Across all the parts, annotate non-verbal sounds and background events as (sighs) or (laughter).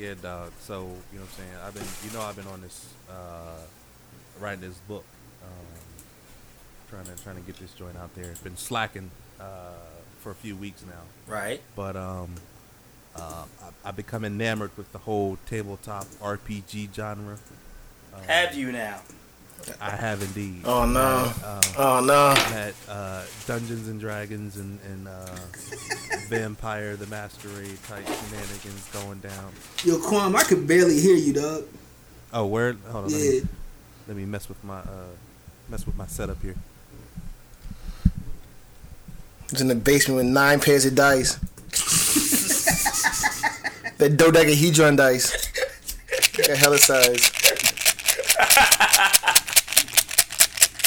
Yeah, dog. So you know what I'm saying. I've been, you know, I've been on this, uh, writing this book, um, trying to trying to get this joint out there. It's been slacking uh, for a few weeks now, Right. but um, uh, I, I've become enamored with the whole tabletop RPG genre. Um, Have you now? I have indeed. Oh no. Uh, Oh no. I've had uh, Dungeons and Dragons and, and uh, (laughs) Vampire the Masquerade type shenanigans going down. Yo, Quam, I could barely hear you, dog. Oh, where? Hold on. Let, Yeah. me, let me mess with my uh, mess with my setup here. He's in the basement with nine pairs of dice. (laughs) that dodecahedron dice. Got hella size.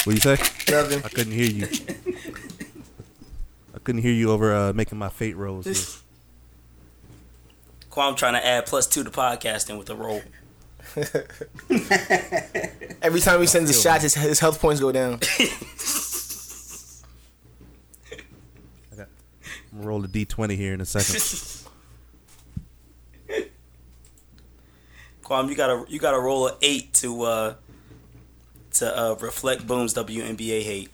What you say? Nothing. I couldn't hear you. I couldn't hear you over uh, making my fate rolls. Here. Quam trying to add plus two to podcasting with the roll. (laughs) Every time he sends a shot, his, his health points go down. I got, I'm gonna roll a d20 here in a second. (laughs) Quam, you gotta you gotta roll a eight to uh to uh reflect Boom's WNBA hate.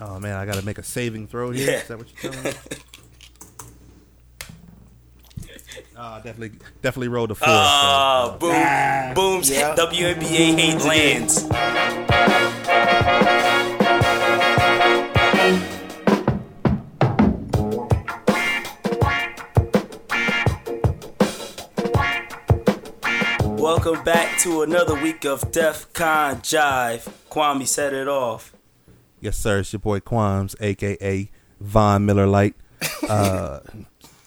Oh man, I gotta make a saving throw here. Yeah. Is that what you're telling me? Oh, (laughs) definitely, definitely rolled (laughs) a four. so, Ah, uh, boom, Boom's Yeah. WNBA hate lands. Welcome back to another week of DefCon Jive. Kwame set it off. Yes, sir. It's your boy Quams, aka Von Miller Light. (laughs) Uh,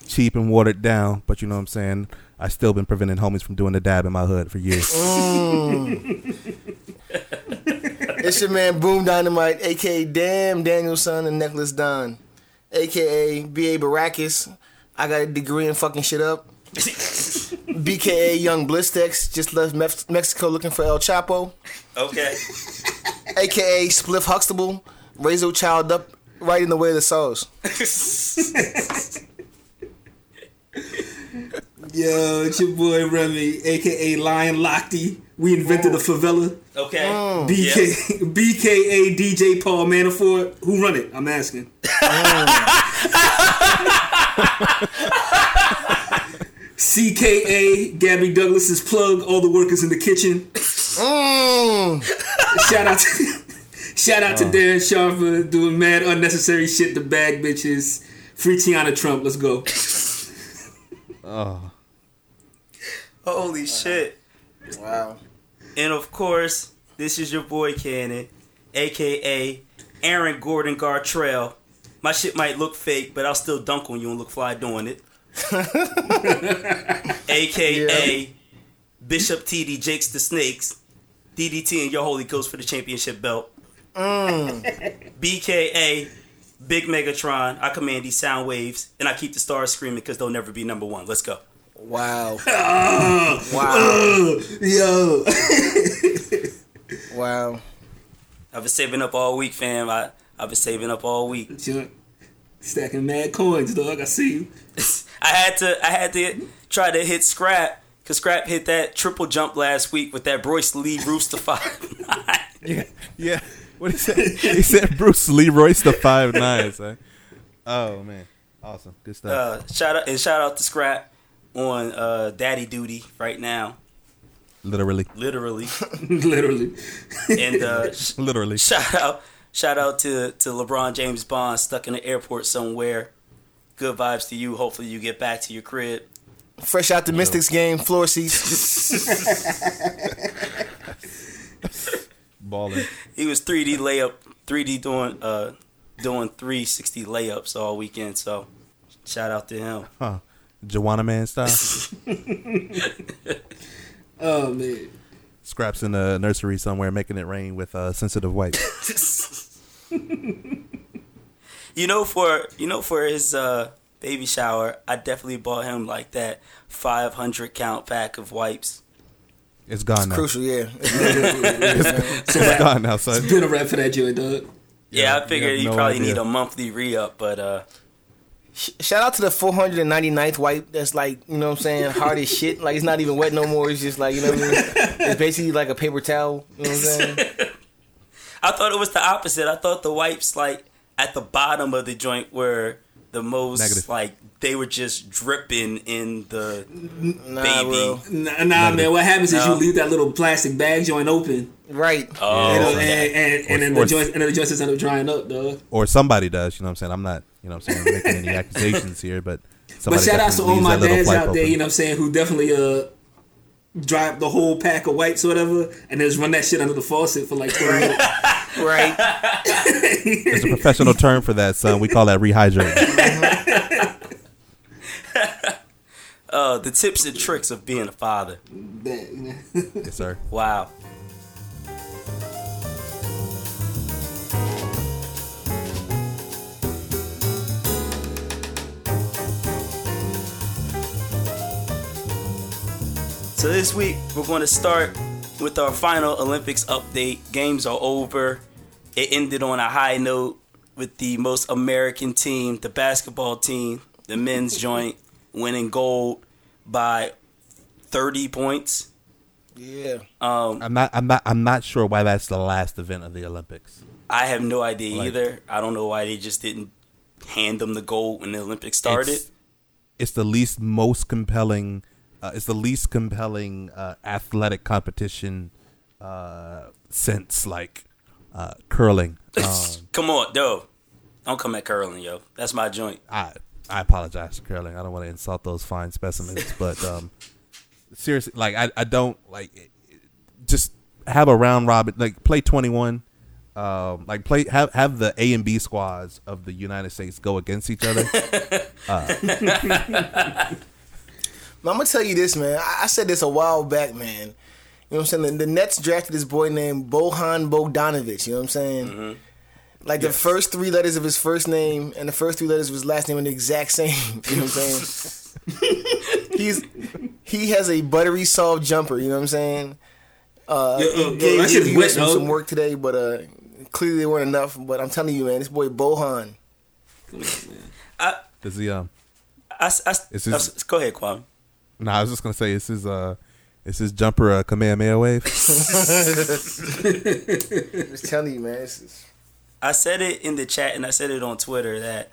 cheap and watered down, but you know what I'm saying. I still been preventing homies from doing the dab in my hood for years. It's your man Boom Dynamite, aka Damn Danielson and Necklace Don, aka B.A. Baracus. I got a degree in fucking shit up. (laughs) BKA Young Blistex just left Mex- Mexico looking for El Chapo, Okay. (laughs) aka Spliff Huxtable, raise your child up right in the way of the sauce. (laughs) Yo, it's your boy Remy, aka Lion Lochte. We invented the favela. Okay. BK, BKA DJ Paul Manafort. Who run it? I'm asking. (laughs) CKA Gabby Douglas's plug. All the workers in the kitchen. Mm. Shout out to (laughs) shout out to oh. Darren Sharper doing mad unnecessary shit to bag bitches. Free Tiana Trump. Let's go. Oh, Holy shit. Wow. And of course, this is your boy Cannon, aka Aaron Gordon Gartrelle. My shit might look fake, but I'll still dunk on you and look fly doing it. (laughs) aka Bishop TD Jakes the Snakes, DDT and your Holy Ghost for the championship belt. Mm. (laughs) BKA Big Megatron. I command these sound waves, and I keep the stars screaming because they'll never be number one. Let's go. Wow. (laughs) wow. (laughs) Yo. Wow. I've been saving up all week, fam. I I've been saving up all week. Stacking mad coins, dog. I see you. I had to I had to try to hit Scrap because Scrap hit that triple jump last week with that Bruce Lee Rooster five. (laughs) yeah, yeah. What he said? He said Bruce Leroy's the five nine. Son. Oh man, awesome, good stuff. uh, shout out and shout out to Scrap on uh, Daddy duty right now, literally, literally. (laughs) Literally. And uh, (laughs) sh- literally. shout out shout out to to LeBron James Bond stuck in the airport somewhere. Good vibes to you. Hopefully you get back to your crib. Fresh out the Mystics game, floor seats. (laughs) Balling. He was 3D layup, 3D doing uh doing 360 layups all weekend. So shout out to him. Huh. Joanna Man style. (laughs) Oh man. Scraps in the nursery somewhere making it rain with uh, sensitive white. (laughs) You know, for you know, for his uh, baby shower, I definitely bought him like that 500 count pack of wipes. It's gone now. Crucial, yeah. (laughs) It's gone now, son. Been a rap for that joint, dog. Yeah, Yeah, I figured you no probably idea. need a monthly re up, but uh, shout out to the 499th wipe. That's like you know what I'm saying hard as shit. Like it's not even wet no more. It's just like you know what I mean. It's basically like a paper towel. You know what I'm saying? (laughs) I thought it was the opposite. I thought the wipes like at the bottom of the joint were the most Negative. like they were just dripping in the Nah, baby. bro. Nah, nah man. What happens is No. you leave that little plastic bag joint open, Right. Oh, you know, okay. and, and, and then Or- the joints and then the joints end up drying up, dog. or somebody does. You know what I'm saying? I'm not. You know what I'm saying? I'm making any accusations here, but. But shout out to all my dads pipe out there, you know what I'm saying, who definitely uh dry up the whole pack of wipes or whatever, and then just run that shit under the faucet for like 20 minutes. Right. There's a professional term for that, son. We call that rehydrating. (laughs) Uh, the tips and tricks of being a father. yes, sir. Wow. So this week we're going to start with our final Olympics update. Games are over. It ended on a high note with the most American team, the basketball team, the men's joint, winning gold by 30 points. Yeah. Um, I'm not. I'm not. I'm not sure why that's the last event of the Olympics. I have no idea Like- either. I don't know why they just didn't hand them the gold when the Olympics started. It's, it's the least most compelling. Uh, it's the least compelling uh, athletic competition uh, since like uh, curling. (laughs) Um, come on, though. Don't come at curling, yo. That's my joint. I I apologize for curling. I don't want to insult those fine specimens, (laughs) but um, seriously, like I, I don't like it- it- just have a round robin, like play twenty one. Um, like play have have the A and B squads of the United States go against each other. But I'm gonna tell you this, man. I, I said this a while back, man. You know what I'm saying? The, the Nets drafted this boy named Bohan Bogdanovich. You know what I'm saying? Like the first three letters of his first name and the first three letters of his last name are the exact same. (laughs) You know what I'm saying? (laughs) He's he has a buttery soft jumper. You know what I'm saying? Uh, Yo, he yo, yo, gave, that shit is gave wet, some, dog. some work today, but uh, clearly they weren't enough. But I'm telling you, man, this boy Bohan. I, Does he um? I, I, I, It's his- go ahead, Kwame. No, I was just gonna say, this is his uh, is his jumper a Kamehameha wave? (laughs) I'm just telling you, man. This is, I said it in the chat and I said it on Twitter that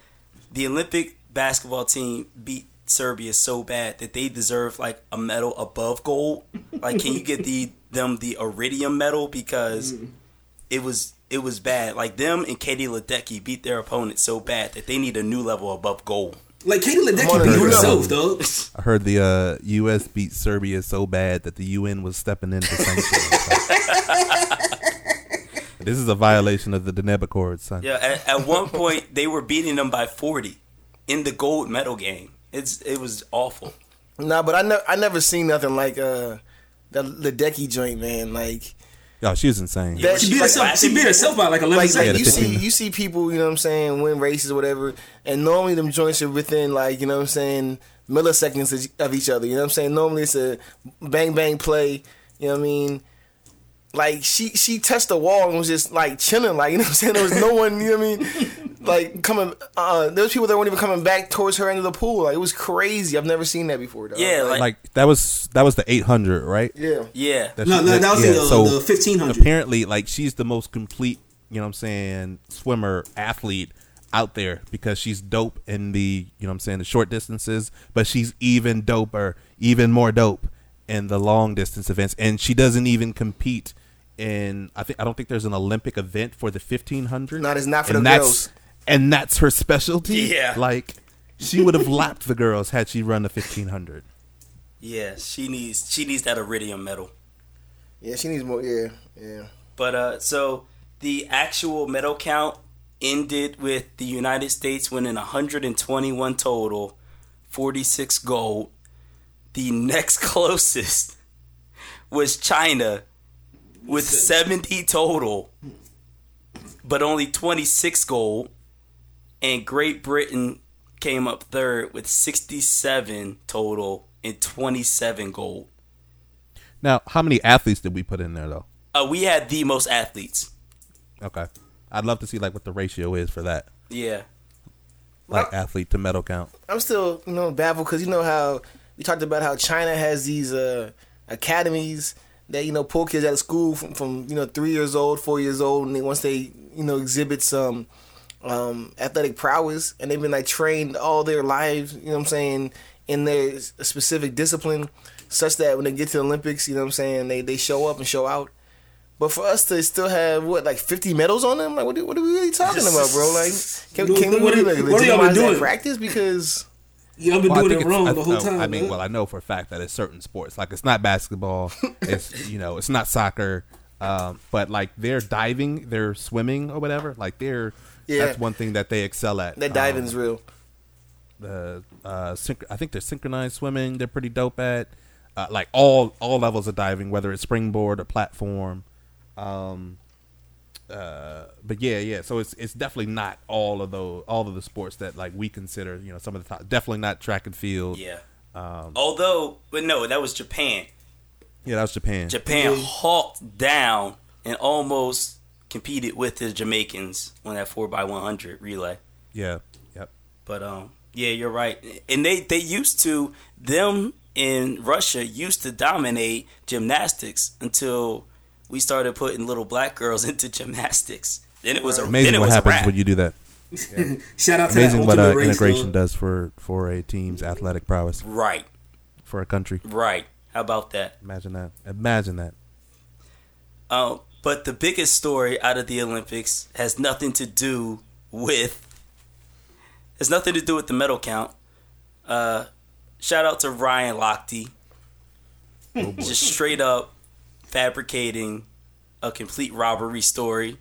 the Olympic basketball team beat Serbia so bad that they deserve like a medal above gold. Like, can you get the them the iridium medal because it was it was bad. Like them and Katie Ledecky beat their opponent so bad that they need a new level above gold. Like Katie Ledecky beat herself, dog. I heard the uh, U.S. beat Serbia so bad that the UN was stepping in to sanction. (laughs) this is a violation of the Deneb Accords, son. Yeah, at, at one (laughs) point they were beating them by forty in the gold medal game. It's it was awful. Nah, but I never I never seen nothing like uh the Ledecky joint, man. Like Yo, she was insane. That- She beat herself. She beat herself by like 11 like, like you see you see people, you know what I'm saying, win races or whatever, and normally them joints are within like, you know what I'm saying, milliseconds of- of each other. You know what I'm saying? Normally it's a bang bang play, you know what I mean? Like she she touched the wall and was just like chilling, like (laughs) you know what I'm saying. There was no one, you know what I mean, (laughs) like coming. Uh, there was people that weren't even coming back towards her end of the pool. Like it was crazy. I've never seen that before. Though. Yeah, like, Like that was that was the 800, right? yeah. yeah. That No, she- no, that was yeah, the, so the 1500. apparently, like she's the most complete, you know what I'm saying, swimmer athlete out there because she's dope in the, you know what I'm saying, the short distances, but she's even doper, even more dope in the long distance events, and she doesn't even compete in. I think I don't think there's an Olympic event for the 1500. No, there's not for and the girls. and that's her specialty. Yeah. like she would have lapped the girls had she run the 1500. Yeah, she needs she needs that iridium medal. Yeah, she needs more. Yeah, yeah. But uh, so the actual medal count ended with the United States winning 121 total, 46 gold. The next (laughs) closest was China with 70 total, but only 26 gold. And Great Britain came up third with 67 total and 27 gold. Now, how many athletes did we put in there though? Uh, we had the most athletes. Okay. I'd love to see like what the ratio is for that. Yeah. like athlete to medal count. I'm still, you know, baffled because you know how we talked about how China has these uh, academies that you know pull kids out of school from, from you know three years old, four years old, and they, once they you know exhibit some um, athletic prowess, and they've been like trained all their lives. You know what I'm saying in their specific discipline, such that when they get to the Olympics, you know what I'm saying they they show up and show out. But for us to still have what like 50 medals on them, like what, are- what are we really talking about, bro? Like, can, What- can we really like, what have y'all doing? practice? Because Y'all been Well, I doing it wrong I, the whole no, time. I mean, man. well, I know for a fact that it's certain sports. Like it's not basketball. (laughs) it's you know, it's not soccer. Um, but like they're diving, they're swimming or whatever. Like they're Yeah. that's one thing that they excel at. that diving's Um, real. the uh, synch- I think they're synchronized swimming. They're pretty dope at uh, like all all levels of diving, whether it's springboard or platform. Um, uh, but yeah, yeah. So it's it's definitely not all of those all of the sports that like we consider. You know, some of the top. Definitely not track and field. Yeah. Um, Although, but no, that was Japan. yeah, that was Japan. Japan hawked down and almost competed with the Jamaicans on that four x one hundred relay. Yeah. Yep. But um, yeah, you're right. And they they used to them in Russia used to dominate gymnastics until we started putting little black girls (laughs) into gymnastics. Then it was a then Amazing it what was happens wrap. when you do that. (laughs) Shout out to Amazing that what uh, integration though. does for for a team's athletic prowess right, for a country. right. How about that? Imagine that. Imagine that. Um, but the biggest story out of the Olympics has nothing to do with has nothing to do with the medal count. Uh, shout out to Ryan Lochte, just straight up fabricating a complete robbery story.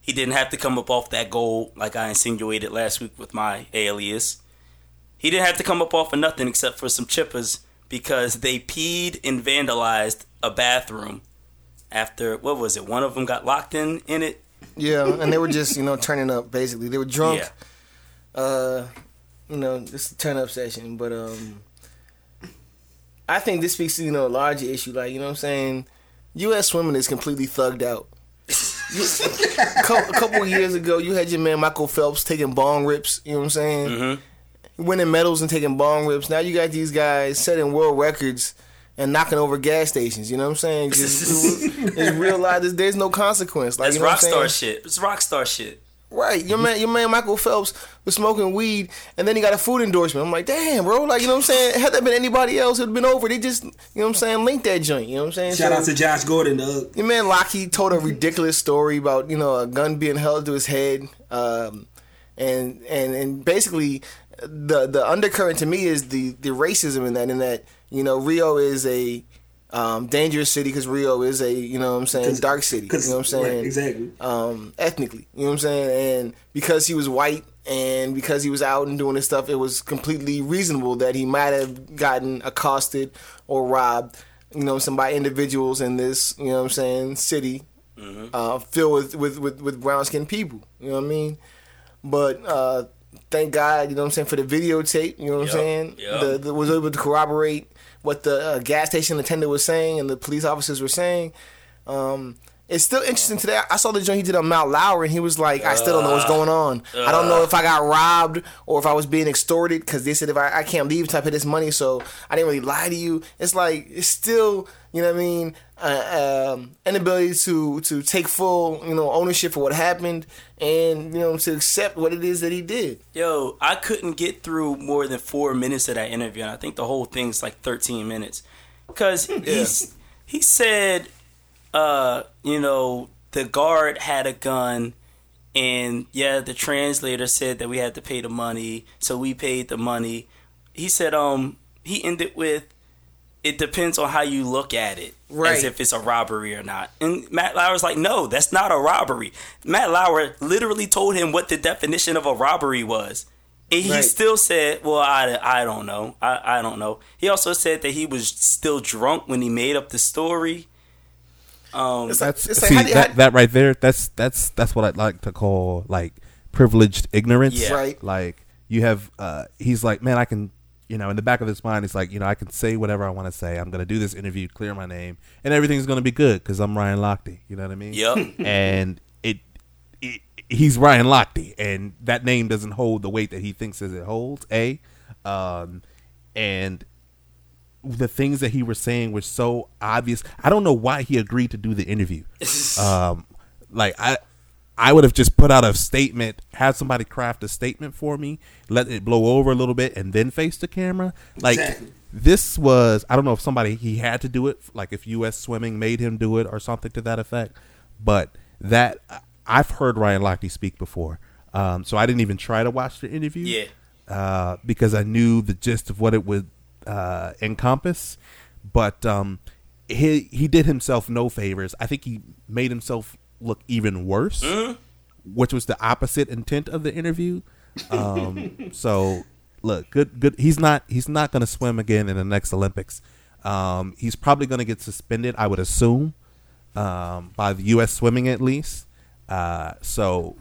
He didn't have to come up off that gold like I insinuated last week with my alias. He didn't have to come up off of nothing except for some chippers because they peed and vandalized a bathroom after what was it? One of them got locked in in it. Yeah, and they were just you know turning up. Basically, they were drunk. Yeah. Uh, you know, just a turn up session. But um, I think this speaks to you know a larger issue. Like you know what I'm saying, U.S. swimming is completely thugged out. You- a couple, years ago, you had your man Michael Phelps taking bong rips. You know what I'm saying? Mm-hmm. Winning medals and taking bong rips. Now you got these guys setting world records and knocking over gas stations. You know what I'm saying? Just, (laughs) it's real life. There's, no consequence. Like That's you know what rock star shit. It's rock star shit. Right, your man, your man Michael Phelps was smoking weed, and then he got a food endorsement. I'm like, damn, bro, like you know what I'm saying? Had that been anybody else, it'd been over. They just, you know what I'm saying, linked that joint. You know what I'm saying? Shout So, out to Josh Gordon, dog. your man Lochte told a ridiculous story about you know a gun being held to his head, um, and and and basically the the undercurrent to me is the the racism in that in that you know Rio is a um, dangerous city because Rio is a you know what I'm saying dark city. You know what I'm saying? right, exactly. um, ethnically. You know what I'm saying? And because he was white and because he was out and doing this stuff, it was completely reasonable that he might have gotten accosted or robbed. You know, some by individuals in this. You know what I'm saying? City uh, filled with with with, with brown skinned people. You know what I mean? But uh, thank God, you know what I'm saying, for the videotape. You know what Yep, I'm saying? yep. The, the was able to corroborate what the uh, gas station attendant was saying and the police officers were saying. Um, it's still interesting today. I saw the joint he did on Matt Lauer, and he was like, "I still don't know what's going on. I don't know if I got robbed or if I was being extorted because they said if I, I can't leave until I pay this money, so I didn't really lie to you." It's like it's still, you know what I mean, uh, um, inability to to take full, you know, ownership for what happened, and you know to accept what it is that he did. Yo, I couldn't get through more than four minutes of that interview, and I think the whole thing's like 13 minutes. Because he's he said, uh, you know, the guard had a gun, and yeah, the translator said that we had to pay the money, so we paid the money. He said, um, he ended with, it depends on how you look at it, as if it's a robbery or not. And Matt Lauer's like, no, that's not a robbery. Matt Lauer literally told him what the definition of a robbery was. And he Right. still said, well, I, I don't know. I, I don't know. He also said that he was still drunk when he made up the story. Um, It's like, That's it's like see you- that how- that right there. That's that's that's what I'd like to call like privileged ignorance. Yeah. Right. Like you have. uh He's like, man, I can. You know, in the back of his mind, he's like, you know, I can say whatever I want to say. I'm gonna do this interview, clear my name, and everything's gonna be good because I'm Ryan Lochte. You know what I mean? Yep. (laughs) and it, it he's Ryan Lochte, and that name doesn't hold the weight that he thinks as it holds. A, um, and the things that he was saying were so obvious. I don't know why he agreed to do the interview. (laughs) um, like I, I would have just put out a statement, had somebody craft a statement for me, let it blow over a little bit, and then face the camera. Like Exactly. this was, I don't know if somebody he had to do it, like if U.S. Swimming made him do it or something to that effect. But that I've heard Ryan Lochte speak before, um, so I didn't even try to watch the interview. Yeah. uh, because I knew the gist of what it would uh, encompass. But um, he he did himself no favors. I think he made himself look even worse, which was the opposite intent of the interview. Um, (laughs) so look, good good. He's not he's not going to swim again in the next Olympics. Um, he's probably going to get suspended, I would assume, um, by the U.S. swimming at least. Uh, so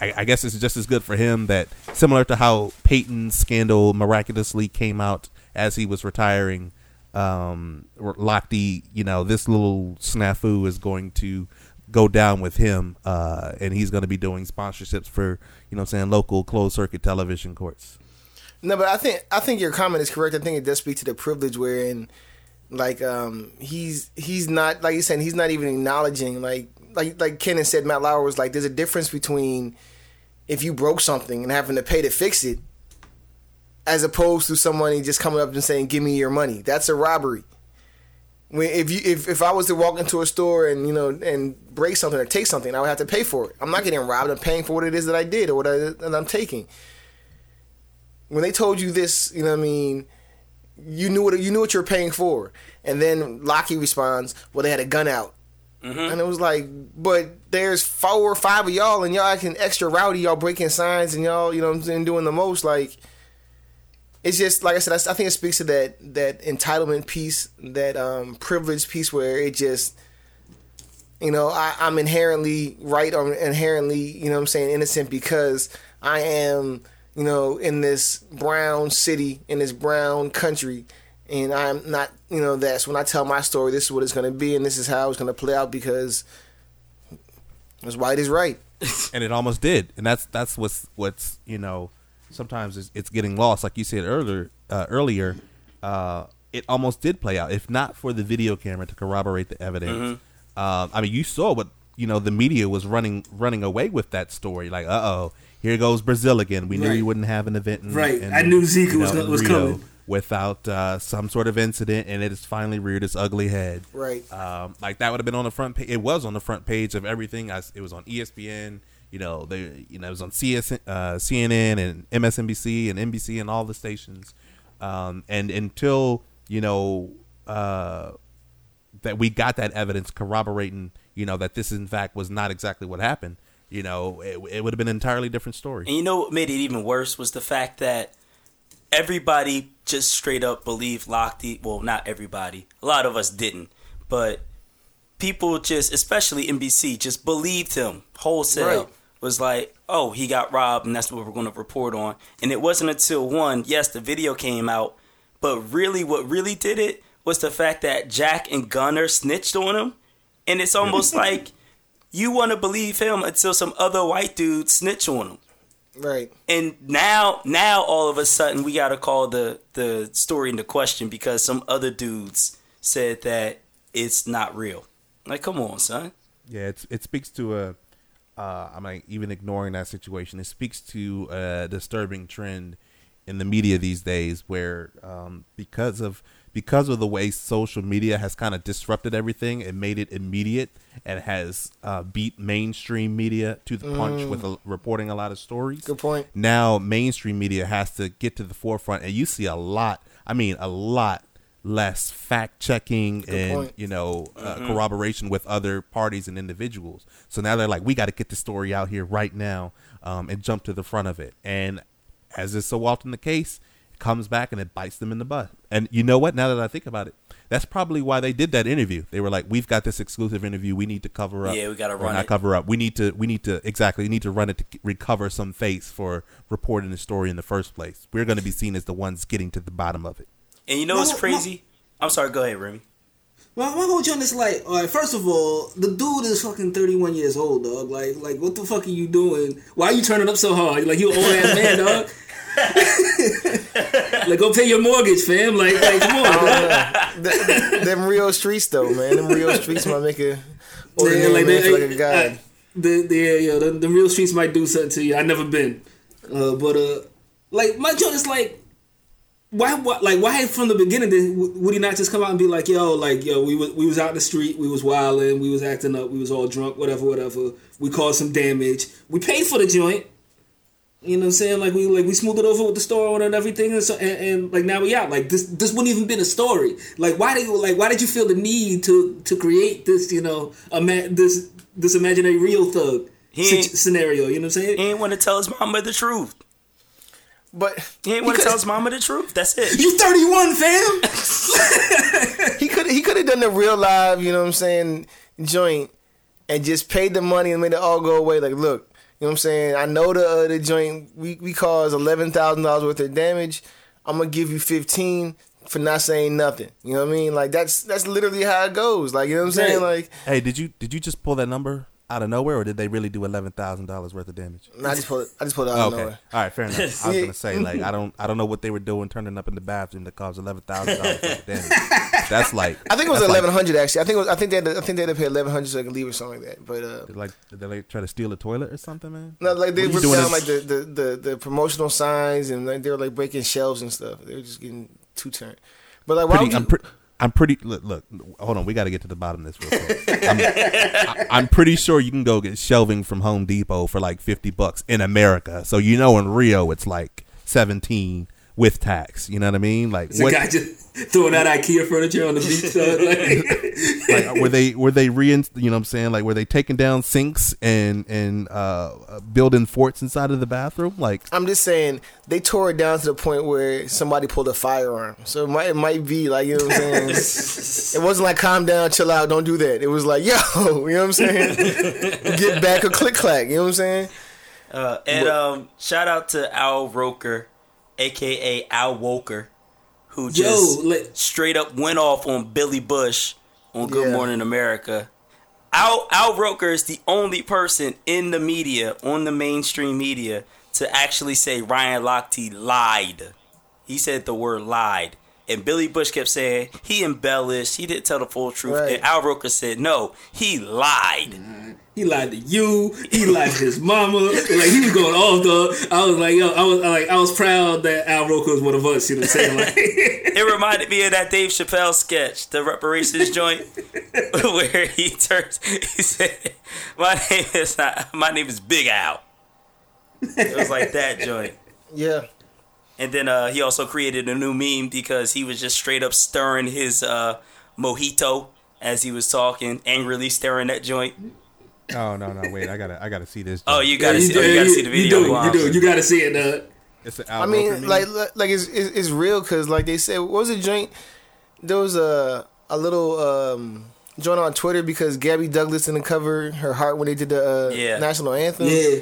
I, I guess it's just as good for him that similar to how Peyton's scandal miraculously came out as he was retiring. Um, Lochte, you know, this little snafu is going to go down with him, uh, and he's going to be doing sponsorships for you know, saying local closed circuit television courts. No, but I think I think your comment is correct. I think it does speak to the privilege wherein, like, um, he's he's not like you said he's not even acknowledging like like like Ken said. Matt Lauer was like, there's a difference between if you broke something and having to pay to fix it, as opposed to somebody just coming up and saying, "Give me your money." That's a robbery. When if you if, if I was to walk into a store and you know and break something or take something, I would have to pay for it. I'm not getting robbed. I'm paying for what it is that I did or what I, that I'm taking when they told you this, you know what I mean, you knew what you knew what you're paying for. And then Lochte responds, "Well, they had a gun out." Mm-hmm. And it was like, but there's four or five of y'all, and y'all acting extra rowdy, y'all breaking signs, and y'all, you know, what I'm saying, doing the most. Like, it's just like I said. I, I think it speaks to that that entitlement piece, that um, privilege piece, where it just, you know, I, I'm inherently right or inherently, you know, what I'm saying, innocent because I am, you know, in this brown city, in this brown country, and I'm not, you know, that's when I tell my story, this is what it's going to be, and this is how it's going to play out because what's white is right. (laughs) and it almost did and that's that's what's what's you know sometimes it's, it's getting lost like you said earlier uh, earlier uh, it almost did play out if not for the video camera to corroborate the evidence uh, i mean you saw what you know the media was running running away with that story like uh-oh here goes brazil again we knew Right. we wouldn't have an event in, Right. in, I knew Zika you was know, go- was coming. without uh, some sort of incident and it has finally reared its ugly head Right. um, like that would have been on the front page. It was on the front page of everything. I, it was on ESPN. You know, they, you know, it was on CS, uh, CNN and MSNBC and NBC and all the stations. Um, and until you know uh, that we got that evidence corroborating, you know, that this in fact was not exactly what happened. You know, it, it would have been an entirely different story. And you know what made it even worse was the fact that everybody just straight up believed Lochte. Well, not everybody. A lot of us didn't, but people just, especially NBC, just believed him wholesale. Right. Was like, oh, he got robbed, and that's what we're going to report on. And it wasn't until one, yes, the video came out, but really, what really did it was the fact that Jack and Gunnar snitched on him, and it's almost (laughs) like you want to believe him until some other white dude snitch on him Right. and now now all of a sudden we got to call the the story into question because some other dudes said that it's not real like come on son Yeah, it's, it speaks to a. Uh, I'm like even ignoring that situation. It speaks to a disturbing trend in the media these days, where um, because of because of the way social media has kind of disrupted everything and made it immediate and has uh, beat mainstream media to the punch with a, reporting a lot of stories. Good point. Now mainstream media has to get to the forefront, and you see a lot. I mean, a lot less fact checking and point. you know uh, corroboration with other parties and individuals. So now they're like, we got to get the story out here right now um, and jump to the front of it. And as is so often the case, it comes back and it bites them in the butt. And you know what? Now that I think about it, that's probably why they did that interview. They were like, "We've got this exclusive interview. We need to cover up. Yeah, we gotta run not it. cover up. We need to. We need to exactly. We need to run it to recover some face for reporting the story in the first place. We're going to be seen as the ones getting to the bottom of it. And you know No, what's no. crazy i'm sorry go ahead remy Well, my whole joint is like, all right. First of all, the dude is fucking thirty one years old, dog. Like, like, what the fuck are you doing? Why are you turning up so hard? Like, you an old ass man, dog. (laughs) like, go pay your mortgage, fam. Like, like, come on, dog. Th- them real streets though, man. Them real (laughs) streets might make a ordinary Yeah, like, man they, feel like a god. uh, the, the, yeah, yeah, the, the real streets might do something to you. I never been, uh, but uh, like my joint is like, why, why, like, why from the beginning did, would he not just come out and be like, yo, like, yo, we was we was out in the street, we was wilding, we was acting up, we was all drunk, whatever, whatever. We caused some damage. We paid for the joint. You know what I'm saying? Like we like we smoothed it over with the store owner and everything, and so and, and like now we out. Like this this wouldn't even been a story. Like why did you like why did you feel the need to to create this you know ima- this this imaginary real thug He sit- ain't- scenario? You know what I'm saying? He ain't want to tell his mama the truth. But He ain't want to tell his mama the truth. That's it. You 31, fam. (laughs) he could he could have done the real live, you know what I'm saying, joint, and just paid the money and made it all go away. Like, look, you know what I'm saying. I know the uh, the joint we we caused eleven thousand dollars worth of damage. I'm gonna give you fifteen for not saying nothing. You know what I mean? Like that's that's literally how it goes. Like you know what I'm saying? Like Hey, did you did you just pull that number out of nowhere, or did they really do eleven thousand dollars worth of damage? I just put I just put it out Oh, of okay, nowhere. all right, fair enough. I was (laughs) gonna say like I don't I don't know what they were doing turning up in the bathroom that caused eleven thousand dollars worth of damage. (laughs) That's like I think it was like- eleven hundred actually. I think it was, I think they had to, I think they had to pay eleven hundred so I could leave or something like that. But uh, Did, like did they like try to steal a toilet or something, man? no, like they ripped down like the, the, the, the promotional signs and like they were like breaking shelves and stuff. They were just getting too turned. But like, why pretty, would you? I'm, pre- I'm pretty. Look, look, hold on. We got to get to the bottom of this real quick. I'm, I- I'm pretty sure you can go get shelving from Home Depot for like fifty bucks in America. So you know in Rio it's like seventeen with tax. You know what I mean? Like The what? guy just throwing out IKEA furniture on the beach. dog. (laughs) Like, like were they were they re? You know what I'm saying? Like were they taking down sinks and and uh, uh, building forts inside of the bathroom? Like I'm just saying they tore it down to the point where somebody pulled a firearm. So it might it might be like you know what I'm saying. (laughs) it wasn't like calm down, chill out, don't do that. It was like yo, (laughs) you know what I'm saying. Get back a click clack. You know what I'm saying. Uh, and um, shout out to Al Roker, aka Al Woker, who just Yo, like- straight up went off on Billy Bush on Good Yeah. Morning America. Al Al Roker is the only person in the media, on the mainstream media, to actually say Ryan Lochte lied. He said the word lied. And Billy Bush kept saying he embellished, he didn't tell the full truth. Right. And Al Roker said, no, he lied. He lied to you. He lied to his mama. Like he was going off though. I was like, yo, I was like, I was proud that Al Roker was one of us. You know what I'm saying? (laughs) Like, It reminded me of that Dave Chappelle sketch, the reparations joint, (laughs) where he turns. He said, "My name is not. My name is Big Al." It was like that joint. Yeah. And then uh, he also created a new meme because he was just straight up stirring his uh, mojito as he was talking, angrily stirring that joint. oh no no wait I gotta I gotta see this. Oh, you gotta you see. do- Oh, you gotta you- see the You do. Wow. You do. You gotta see it. Uh, It's an Al I mean, like, like like it's, it's it's real because like they said, what was the joint? There was a a little um joint on Twitter because Gabby Douglas didn't cover her heart when they did the uh, Yeah. national anthem. yeah.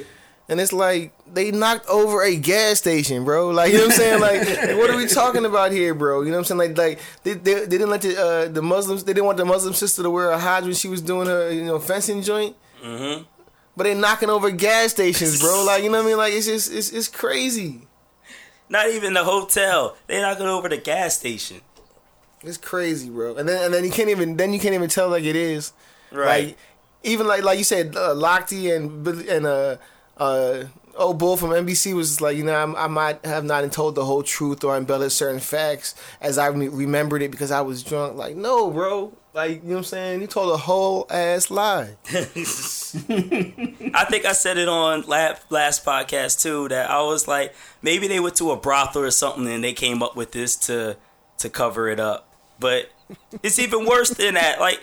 And it's like they knocked over a gas station, bro. Like you know what I'm saying? Like (laughs) what are we talking about here, bro? You know what I'm saying? Like like they they, they didn't let the uh, the Muslims they didn't want the Muslim sister to wear a hajj when she was doing her you know fencing joint. Mm-hmm. But they knocking over gas stations, bro. Like you know what I mean? Like it's just it's it's crazy. Not even the hotel. They're not going over the gas station. It's crazy, bro. And then and then you can't even then you can't even tell like it is. Right. Like even like like you said, uh, Lochte and and uh uh old bull from NBC was like you know I'm, I might have not told the whole truth or embellished certain facts as I re- remembered it because I was drunk. Like no, bro. Like you know what I'm saying? You told a whole ass lie. (laughs) I think I said it on last, last podcast too that I was like maybe they went to a brothel or something and they came up with this to to cover it up. But it's even worse than that. Like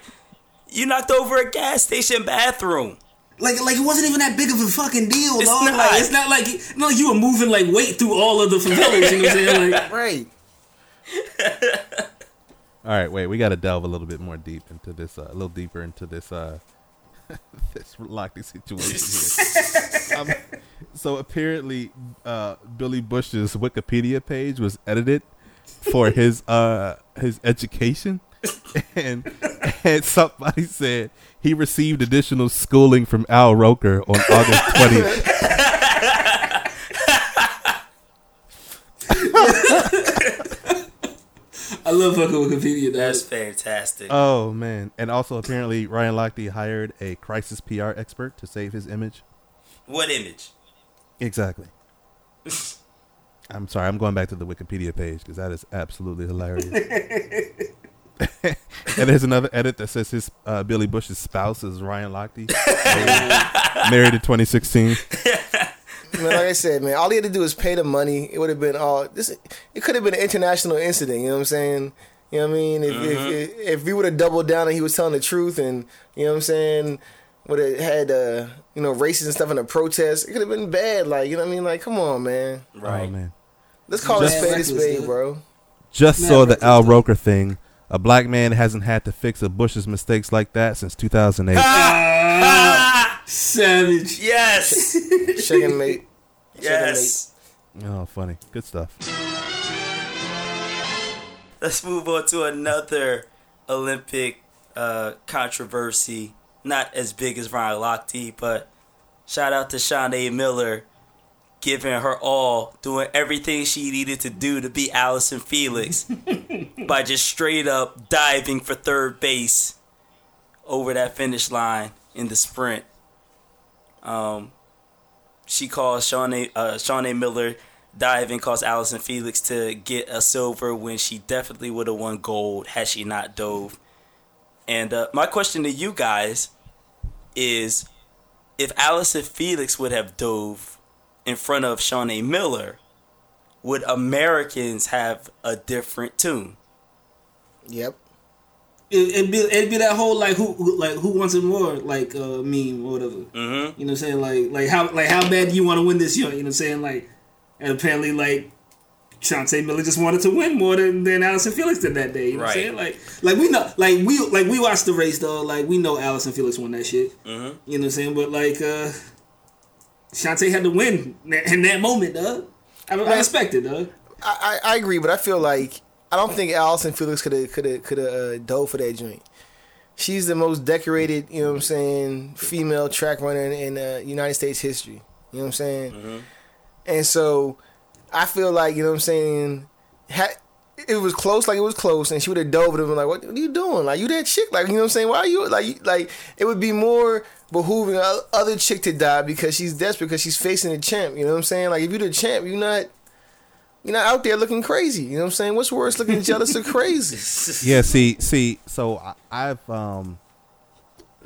you knocked over a gas station bathroom. Like, like it wasn't even that big of a fucking deal, It's dog. not. Like, it's not like, it's not like you were moving like weight through all of the (laughs) favelas. You know what I'm saying? Like, Right. All right, wait. We got to delve a little bit more deep into this, uh, a little deeper into this, uh, (laughs) this Lochte situation here. (laughs) um, so apparently, uh, Billy Bush's Wikipedia page was edited for his uh his education, and And somebody said he received additional schooling from Al Roker on August (laughs) 20th. I love fucking Wikipedia. That's That's fantastic. Oh man! And also, apparently, Ryan Lochte hired a crisis PR expert to save his image. what image? Exactly. (laughs) I'm sorry. I'm going back to the Wikipedia page because that is absolutely hilarious. (laughs) (laughs) and there's another edit that says his uh, Billy Bush's spouse is Ryan Lochte, married, married in 2016. Man, (laughs) like I said, man, all he had to do was pay the money. It would have been all this. It could have been an international incident. You know what I'm saying? You know what I mean? If if, if, if we would have doubled down and he was telling the truth, and you know what I'm saying, would have had uh, you know races and stuff in the protest, it could have been bad. Like you know what I mean? Like come on, man. Right. Oh man! Let's call it Just- spade a spade, bro. Just Man, saw the Al. Roker thing. A black man hasn't had to fix a Bush's mistakes like that since 2008. Ah! (laughs) savage. Yes. (laughs) Chicken mate. yes. oh, funny. Good stuff. Let's move on to another Olympic uh, controversy. Not as big as Ryan Lochte, but shout out to Shaunae Miller giving her all, doing everything she needed to do to beat Allison Felix (laughs) by just straight up diving for third base over that finish line in the sprint. Um, she caused Shaunae, uh, Shaunae Miller diving caused Allison Felix to get a silver when she definitely would have won gold had she not dove. And uh, my question to you guys is if Allison Felix would have dove in front of Shaunae Miller, would Americans have a different tune? Yep. It, it'd be it'd be that whole like who who- like who wants it more like uh meme or whatever. Mm-hmm. You know what I'm saying? Like like how like how bad do you want to win this year? You know what I'm saying? Like and apparently like Shantae Miller just wanted to win more than, than Allison Felix did that day. You know what I'm saying? Like like we know like we like we watched the race though. Like we know Allison Felix won that shit. Mm-hmm. You know what I'm saying? But like uh Shantae had to win in that moment, dog. I, I respect it, dog. I, I, I agree, but I feel like I don't think Allison Felix could have could have could have uh, dove for that joint. She's the most decorated, you know what I'm saying, female track runner in, in uh, United States history. You know what I'm saying? And so I feel like you know what I'm saying. Ha- it was close, like it was close, and she would have dove at him like, "What, what are you doing? Like you that chick? Like you know what I'm saying? Why are you like like?" It would be more behooving other chick to die because she's desperate because she's facing the champ. You know what I'm saying? Like if you're the champ, you're not. You're not out there looking crazy. You know what I'm saying? What's worse, looking jealous or crazy? (laughs) yeah see see so I, i've um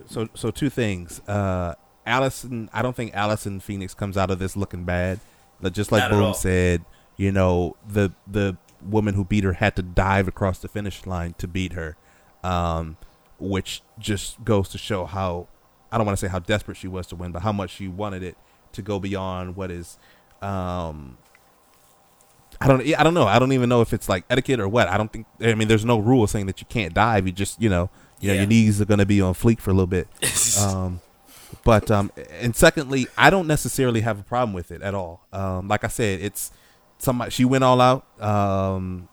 so so two things uh allison i don't think allison phoenix comes out of this looking bad But just like Not boom said you know the the woman who beat her had to dive across the finish line to beat her um which just goes to show how i don't want to say how desperate she was to win but how much she wanted it to go beyond what is um I don't. I don't know. I don't even know if it's like etiquette or what. I don't think. I mean, there's no rule saying that you can't dive. You just, you know, you know, Yeah. your knees are going to be on fleek for a little bit. (laughs) um, but um, and secondly, I don't necessarily have a problem with it at all. Um, like I said, it's somebody. She went all out. Um,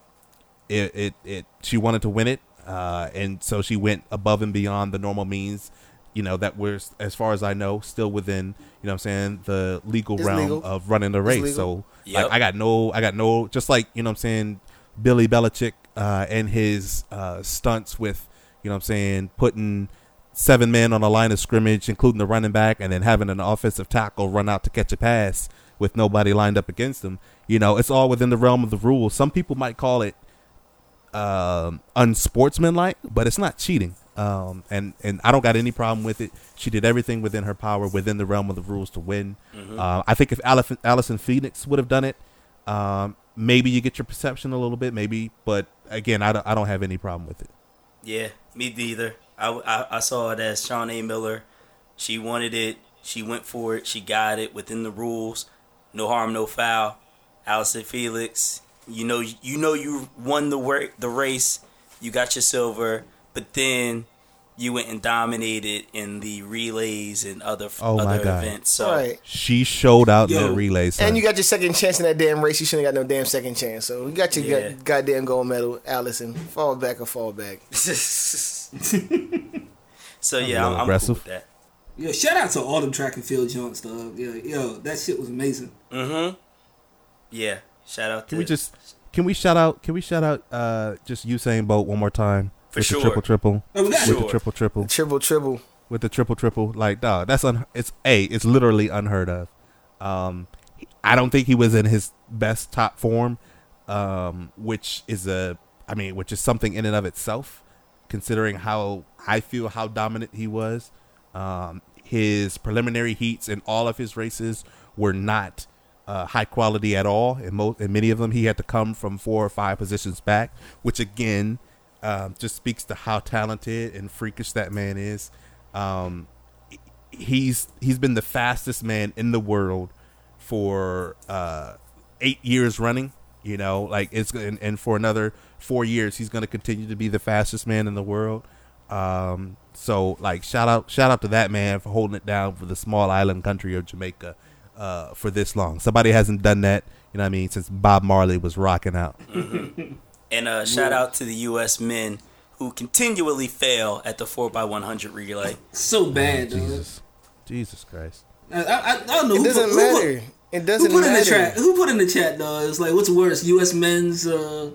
it, it, it. She wanted to win it, uh, and so she went above and beyond the normal means. You know that we're, as far as I know, still within. You know, what I'm saying the legal It's realm legal. of running the race. So Yep. like, I got no, I got no, just like you know, what I'm saying Billy Belichick uh, and his uh, stunts with, you know, what I'm saying putting seven men on a line of scrimmage, including the running back, and then having an offensive tackle run out to catch a pass with nobody lined up against them. You know, it's all within the realm of the rules. Some people might call it um, unsportsmanlike, but it's not cheating. Um, and and I don't got any problem with it. She did everything within her power, within the realm of the rules to win. Uh, I think if Allison, Allison Phoenix would have done it, um, maybe you get your perception a little bit, maybe. But again, I don't, I don't have any problem with it. Yeah, me neither. I, I, I saw it as Shaunae Miller. She wanted it. She went for it. She got it within the rules. No harm, no foul. Allison Felix, you know, you know, you won the work, the race. You got your silver, but then you went and dominated in the relays and other Oh, my God. events. So right. She showed out in the relays, son. And you got your second chance in that damn race. You shouldn't have got no damn second chance. So you got your Yeah. god- goddamn gold medal, Allison. Fall back or fall back. (laughs) (laughs) So yeah, I'm, I'm cool aggressive. with that. Yo, shout out to all them track and field joints, dog. Yo, yo, that shit was amazing. Mm-hmm. Yeah. Shout out to Can we just can we shout out can we shout out uh just Usain Bolt one more time For with sure. the triple triple Oh, with Sure. the triple triple Triple, triple. with the triple triple like dog that's un it's a it's literally unheard of um I don't think he was in his best top form um which is a I mean which is something in and of itself considering how I feel how dominant he was um his preliminary heats in all of his races were not uh, high quality at all. In most, in many of them, he had to come from four or five positions back, which again um, just speaks to how talented and freakish that man is. Um, he's he's been the fastest man in the world for uh, eight years running. You know, like it's and, and for another four years, he's going to continue to be the fastest man in the world. Um, so, like, shout out, shout out to that man for holding it down for the small island country of Jamaica uh, for this long. Somebody hasn't done that, you know what I mean, since Bob Marley was rocking out. (laughs) and uh, shout out to the U.S. men who continually fail at the four x one hundred relay. So bad, dog. Jesus, Jesus Christ. I, I, I don't know. It who doesn't put, who put- matter. It doesn't who put in the matter. chat? Who put in the chat, dog? It's like, what's worse, U.S. men's uh,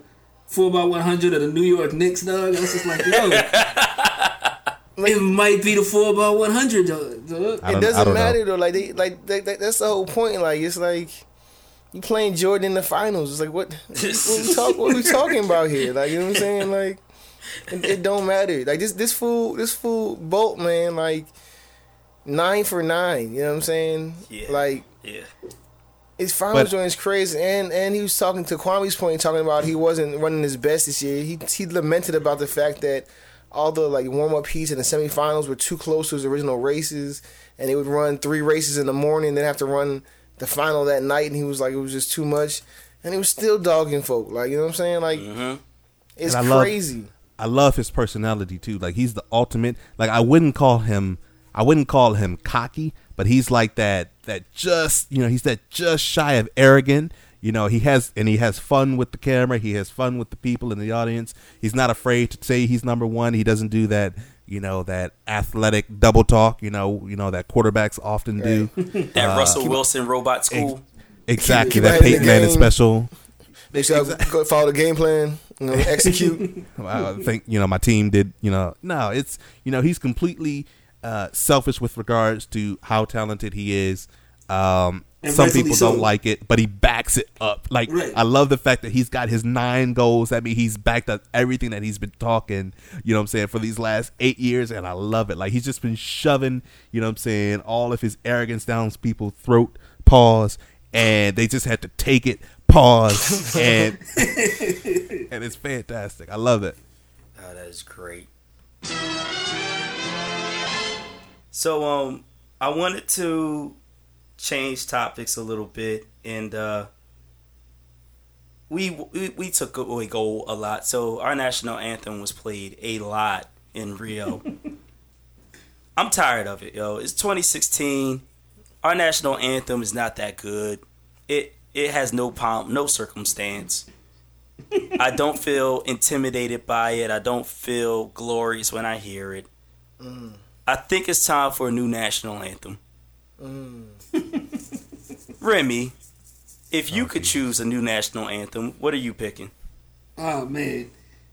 four by one hundred of the New York Knicks, dog? I was just like, yo, (laughs) it might be the four by one hundred, dog. dog. It doesn't don't know. matter though. Like they, like they, they- that's the whole point. Like it's like you playing Jordan in the finals. It's like what, (laughs) what we talk, what we talking about here? Like you know what I'm saying? Like it, it don't matter. Like this, this fool, this fool Bolt man, like nine for nine. You know what I'm saying? Yeah. Like Yeah. His finals But- joint is crazy, and and he was talking to Kwame's point, talking about he wasn't running his best this year. He he lamented about the fact that all the like warm up heats and the semifinals were too close to his original races, and they would run three races in the morning, then have to run the final that night, and he was like it was just too much, and he was still dogging folk, like you know what I'm saying, like mm-hmm. it's And I love- crazy. I love his personality too. Like he's the ultimate. Like I wouldn't call him. I wouldn't call him cocky, but he's like that. That just you know he's that just shy of arrogant. You know he has and he has fun with the camera. He has fun with the people in the audience. He's not afraid to say he's number one. He doesn't do that. You know that athletic double talk. You know you know that quarterbacks often do. (laughs) That uh, Russell Wilson robot school. Exactly keep that ahead of the Peyton Manning game. special. They should go follow the game plan, you know, execute. (laughs) I think you know my team did. You know, no, it's you know he's completely uh, selfish with regards to how talented he is. Um, some people so. don't like it, but he backs it up. Like Right. I love the fact that he's got his nine goals. I mean, he's backed up everything that he's been talking. You know what I'm saying for these last eight years, and I love it. Like he's just been shoving. You know what I'm saying all of his arrogance down people's throat. Pause, and they just had to take it. Pause, (laughs) and and it's fantastic. I love it. Oh, that is great. So, um, I wanted to change topics a little bit, and uh, we, we we took away goal a lot. So our national anthem was played a lot in Rio. (laughs) I'm tired of it, yo. It's 2016. Our national anthem is not that good. It it has no pomp, no circumstance. I don't feel intimidated by it. I don't feel glorious when I hear it. I think it's time for a new national anthem. (laughs) Remy, if you could choose a new national anthem, what are you picking? Oh man,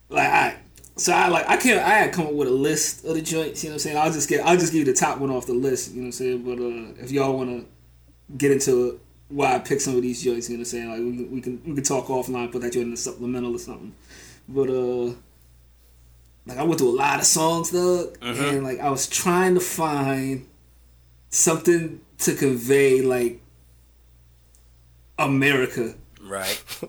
like I, so I like I can't. I had come up with a list of the joints. You know what I'm saying? I'll just get. I'll just give you the top one off the list. You know what I'm saying? But uh, if y'all want to get into why I picked some of these joints, you know what I'm saying? Like we, can- we can we can talk offline, put that joint in the supplemental or something. But uh, like I went through a lot of songs, Doug, uh-huh. and like I was trying to find something to convey like America Right. (laughs)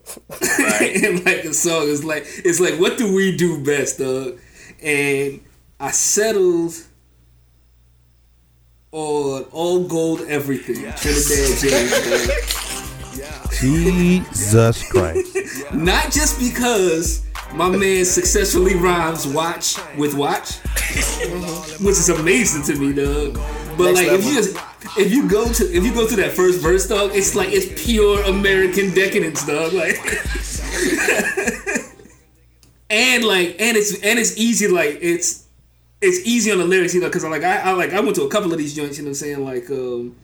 Right. and like a song is like it's like what do we do best, dog? And I settled on all gold everything. Trinidad James, (laughs) dog. Jesus Christ. Not just because my man successfully rhymes watch with watch, (laughs) which is amazing to me, dog. But Next like if you just if you go to if you go to that first verse, dog, it's like it's pure American decadence, dog. Like (laughs) and like and it's and it's easy like it's it's easy on the lyrics, you know, because like I, I like I went to a couple of these joints, you know, what I'm saying like um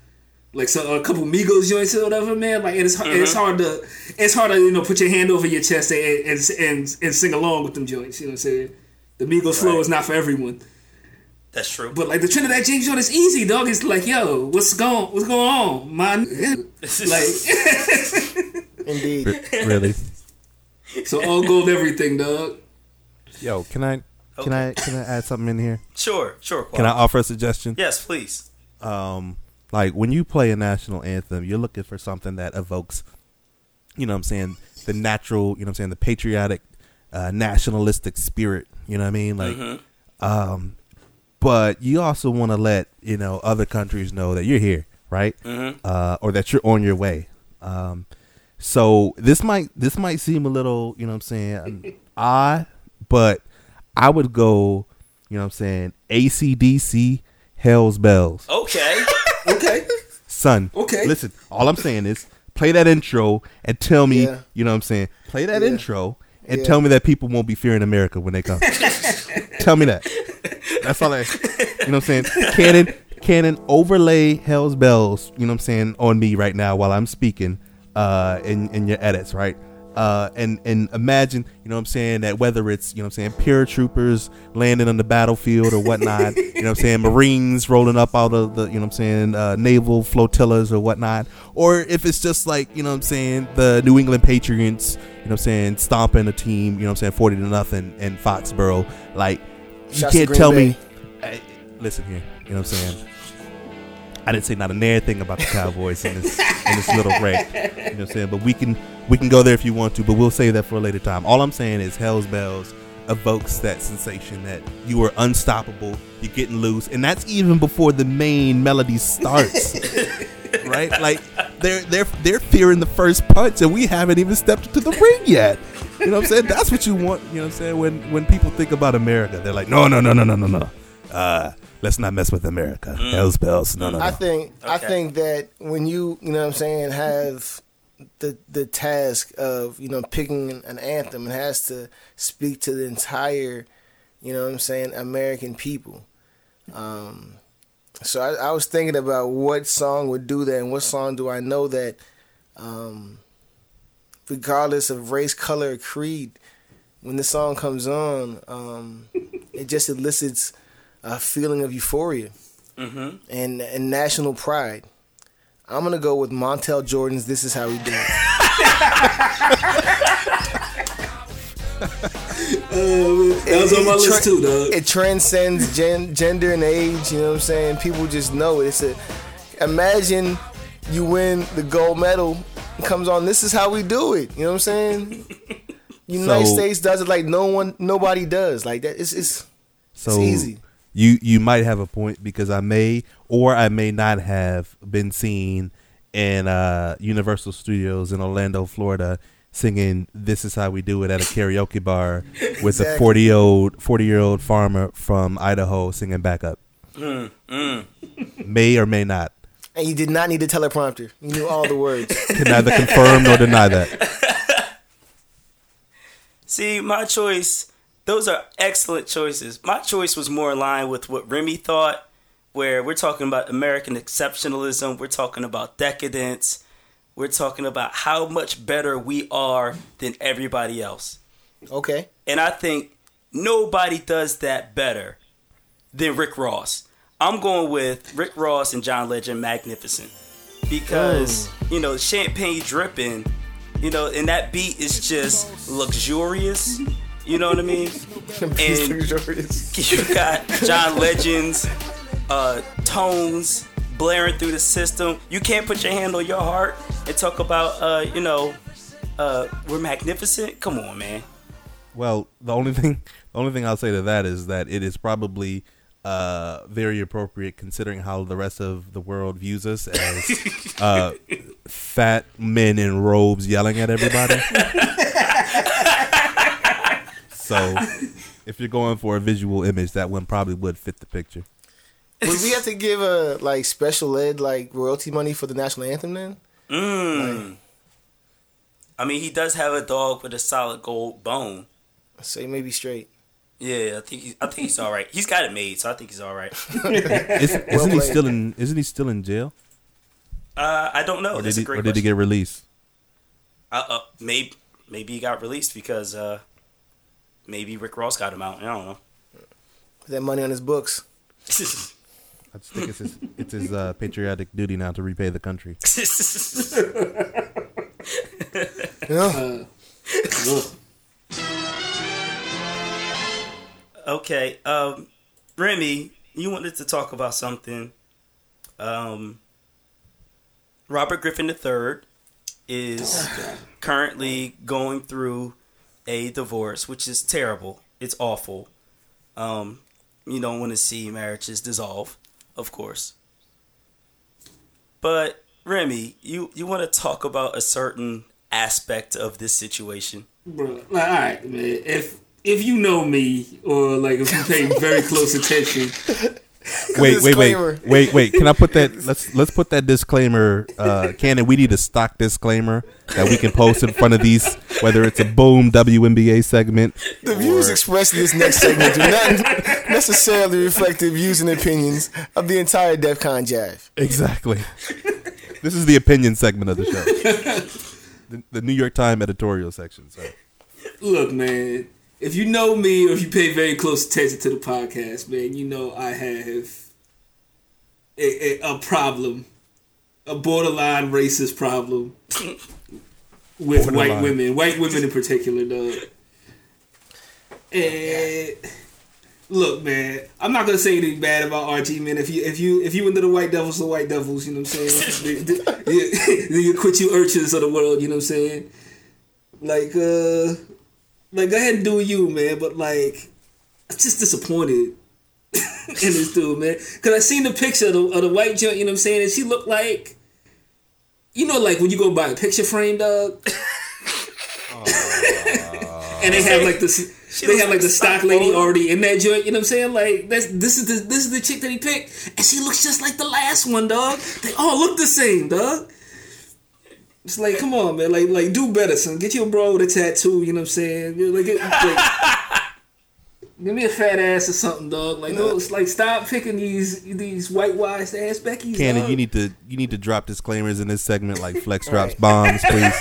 like so a couple Migos joints or whatever, man. Like and it's Mm-hmm. it's hard to it's hard to you know put your hand over your chest and and and, and sing along with them joints. You know what I'm saying? The Migos flow is not for everyone, That's true. but like the Trinidad James joint is easy, dog. It's like yo, what's going what's going on, man? (laughs) Like (laughs) Indeed. really? so all gold everything, dog. Yo, can I can I can I add something in here? sure, sure. Quan. Can I offer a suggestion? Yes, please. um like when you play a national anthem you're looking for something that evokes you know what i'm saying the natural you know what i'm saying the patriotic uh, nationalistic spirit you know what i mean? Like um but you also want to let you know other countries know that you're here right? Uh, or that you're on your way. Um so this might this might seem a little you know what i'm saying (laughs) odd but i would go you know what i'm saying acdc hell's bells. Okay. Okay. son. Okay. Listen, all I'm saying is play that intro and tell me, Yeah. you know what I'm saying? Play that Yeah. intro and Yeah. tell me that people won't be fearing America when they come. (laughs) tell me that. That's all I You know what I'm saying? Cannon Cannon overlay Hell's Bells, you know what I'm saying, on me right now while I'm speaking uh in in your edits, right? Uh, and and imagine, you know what I'm saying, that whether it's, you know what I'm saying, paratroopers landing on the battlefield or whatnot, (laughs) you know what I'm saying, Marines rolling up out of the, you know what I'm saying, uh, naval flotillas or whatnot, or if it's just like, you know what I'm saying, the New England Patriots, you know what I'm saying, stomping a team, you know what I'm saying, 40 to nothing in Foxborough, like, you Shouts can't tell Bay. me, Hey, listen here, you know what I'm saying, I didn't say not a nair thing about the Cowboys in this in this little rant. You know what I'm saying? But we can we can go there if you want to, but we'll save that for a later time. All I'm saying is Hell's Bells evokes that sensation that you are unstoppable, you're getting loose, and that's even before the main melody starts. (laughs) right? Like they're they're they're fearing the first punch and we haven't even stepped into the ring yet. You know what I'm saying? That's what you want, you know what I'm saying? When when people think about America, they're like, No, no, no, no, no, no, no. Uh let's not mess with America. Hell's bells. No, no, no. I think I think that when you you know what I'm saying have the the task of you know picking an, an anthem, it has to speak to the entire you know what I'm saying American people. Um, so I, I was thinking about what song would do that, and what song do I know that, um, regardless of race, color, or creed, when the song comes on, um, it just elicits a feeling of euphoria Mm-hmm. and and national pride. I'm gonna go with Montel Jordan's "This Is How We Do It." (laughs) (laughs) that was on my It list tra- too, dog. It transcends gen- gender and age. You know what I'm saying? People just know it. It's a. Imagine you win the gold medal. It comes on. This is how we do it. You know what I'm saying? (laughs) United So- States does it like no one, nobody does. Like that. It's it's so easy. You you might have a point because I may or I may not have been seen in uh, Universal Studios in Orlando, Florida, singing "This Is How We Do It" at a karaoke bar (laughs) with a forty old forty year old farmer from Idaho singing backup. May or may not. and you did not need a teleprompter. You knew all the words. (laughs) Can neither confirm nor deny that. (laughs) See, my choice, those are excellent choices. My choice was more in line with what Remy thought, where we're talking about American exceptionalism, we're talking about decadence, we're talking about how much better we are than everybody else. Okay. And I think nobody does that better than Rick Ross. I'm going with Rick Ross and John Legend Magnificent. Because, oh. you know, champagne dripping, you know, and that beat is just luxurious. You know what I mean? (laughs) And (laughs) you got John Legend's uh, tones blaring through the system. You can't put your hand on your heart and talk about, uh, you know, uh, we're magnificent. Come on, man. Well, the only (laughs) thing the only thing I'll say to that is that it is probably uh, very appropriate considering how the rest of the world views us as uh, fat men in robes yelling at everybody. So, (laughs) if you're going for a visual image, that one probably would fit the picture. Would we have to give a like special ed like royalty money for the national anthem then? Mm. I mean, he does have a dog with a solid gold bone. Say maybe straight. Yeah, I think he's, I think he's all right. He's got it made, so I think he's all right. (laughs) Is, isn't he still in? Isn't he still in jail? Uh, I don't know. Or did he? a great Or did he get released? Uh, uh, maybe maybe he got released because uh, maybe Rick Ross got him out. I don't know. That money on his books. (laughs) I just think it's his, it's his uh, patriotic duty now to repay the country. Yeah. Ugh. okay, um, Remy, you wanted to talk about something. Um, Robert Griffin III is currently going through a divorce, which is terrible. It's awful. Um, you don't want to see marriages dissolve, of course. But Remy, you you want to talk about a certain aspect of this situation? Bro, all right, man. If if you know me, or like if you pay very close attention, Wait, wait, wait, wait, wait. Can I put that? (laughs) Let's let's put that disclaimer. Uh, Cannon, we need a stock disclaimer that we can post in front of these, whether it's a boom WNBA segment. The views expressed in this next segment do not necessarily reflect the views and opinions of the entire DefCon Jive. Exactly. this is the opinion segment of the show. (laughs) The, the New York Times editorial section. So. look, man. If you know me, or if you pay very close attention to the podcast, man, you know I have a, a, a problem, a borderline racist problem (laughs) with white women, white women in particular, dog. And look, man, I'm not gonna say anything bad about RT, man. If you if you if you into the white devils, the white devils, you know what I'm saying? (laughs) the, the, quit you urchins of the world, you know what I'm saying? Like, uh, like go ahead and do you, man. But like, I'm just disappointed (laughs) in this dude, man. Cause I seen the picture of the, of the white joint, you know what I'm saying? And she looked like, you know, like when you go buy a picture frame, dog. (laughs) and they have like this. They looks have like like the stock lady photo. already in that joint. You know what I'm saying? Like that's this is the this is the chick that he picked, and she looks just like the last one, dog. They all look the same, dog. It's like, come on, man. Like, like do better, son. Get your bro with a tattoo. You know what I'm saying? Like, get, like (laughs) give me a fat ass or something, dog. Like, no, it's like stop picking these these whitewashed ass Becky's. Cannon, dog. you need to you need to drop disclaimers in this segment like (laughs) Flex drops bombs, please. (laughs)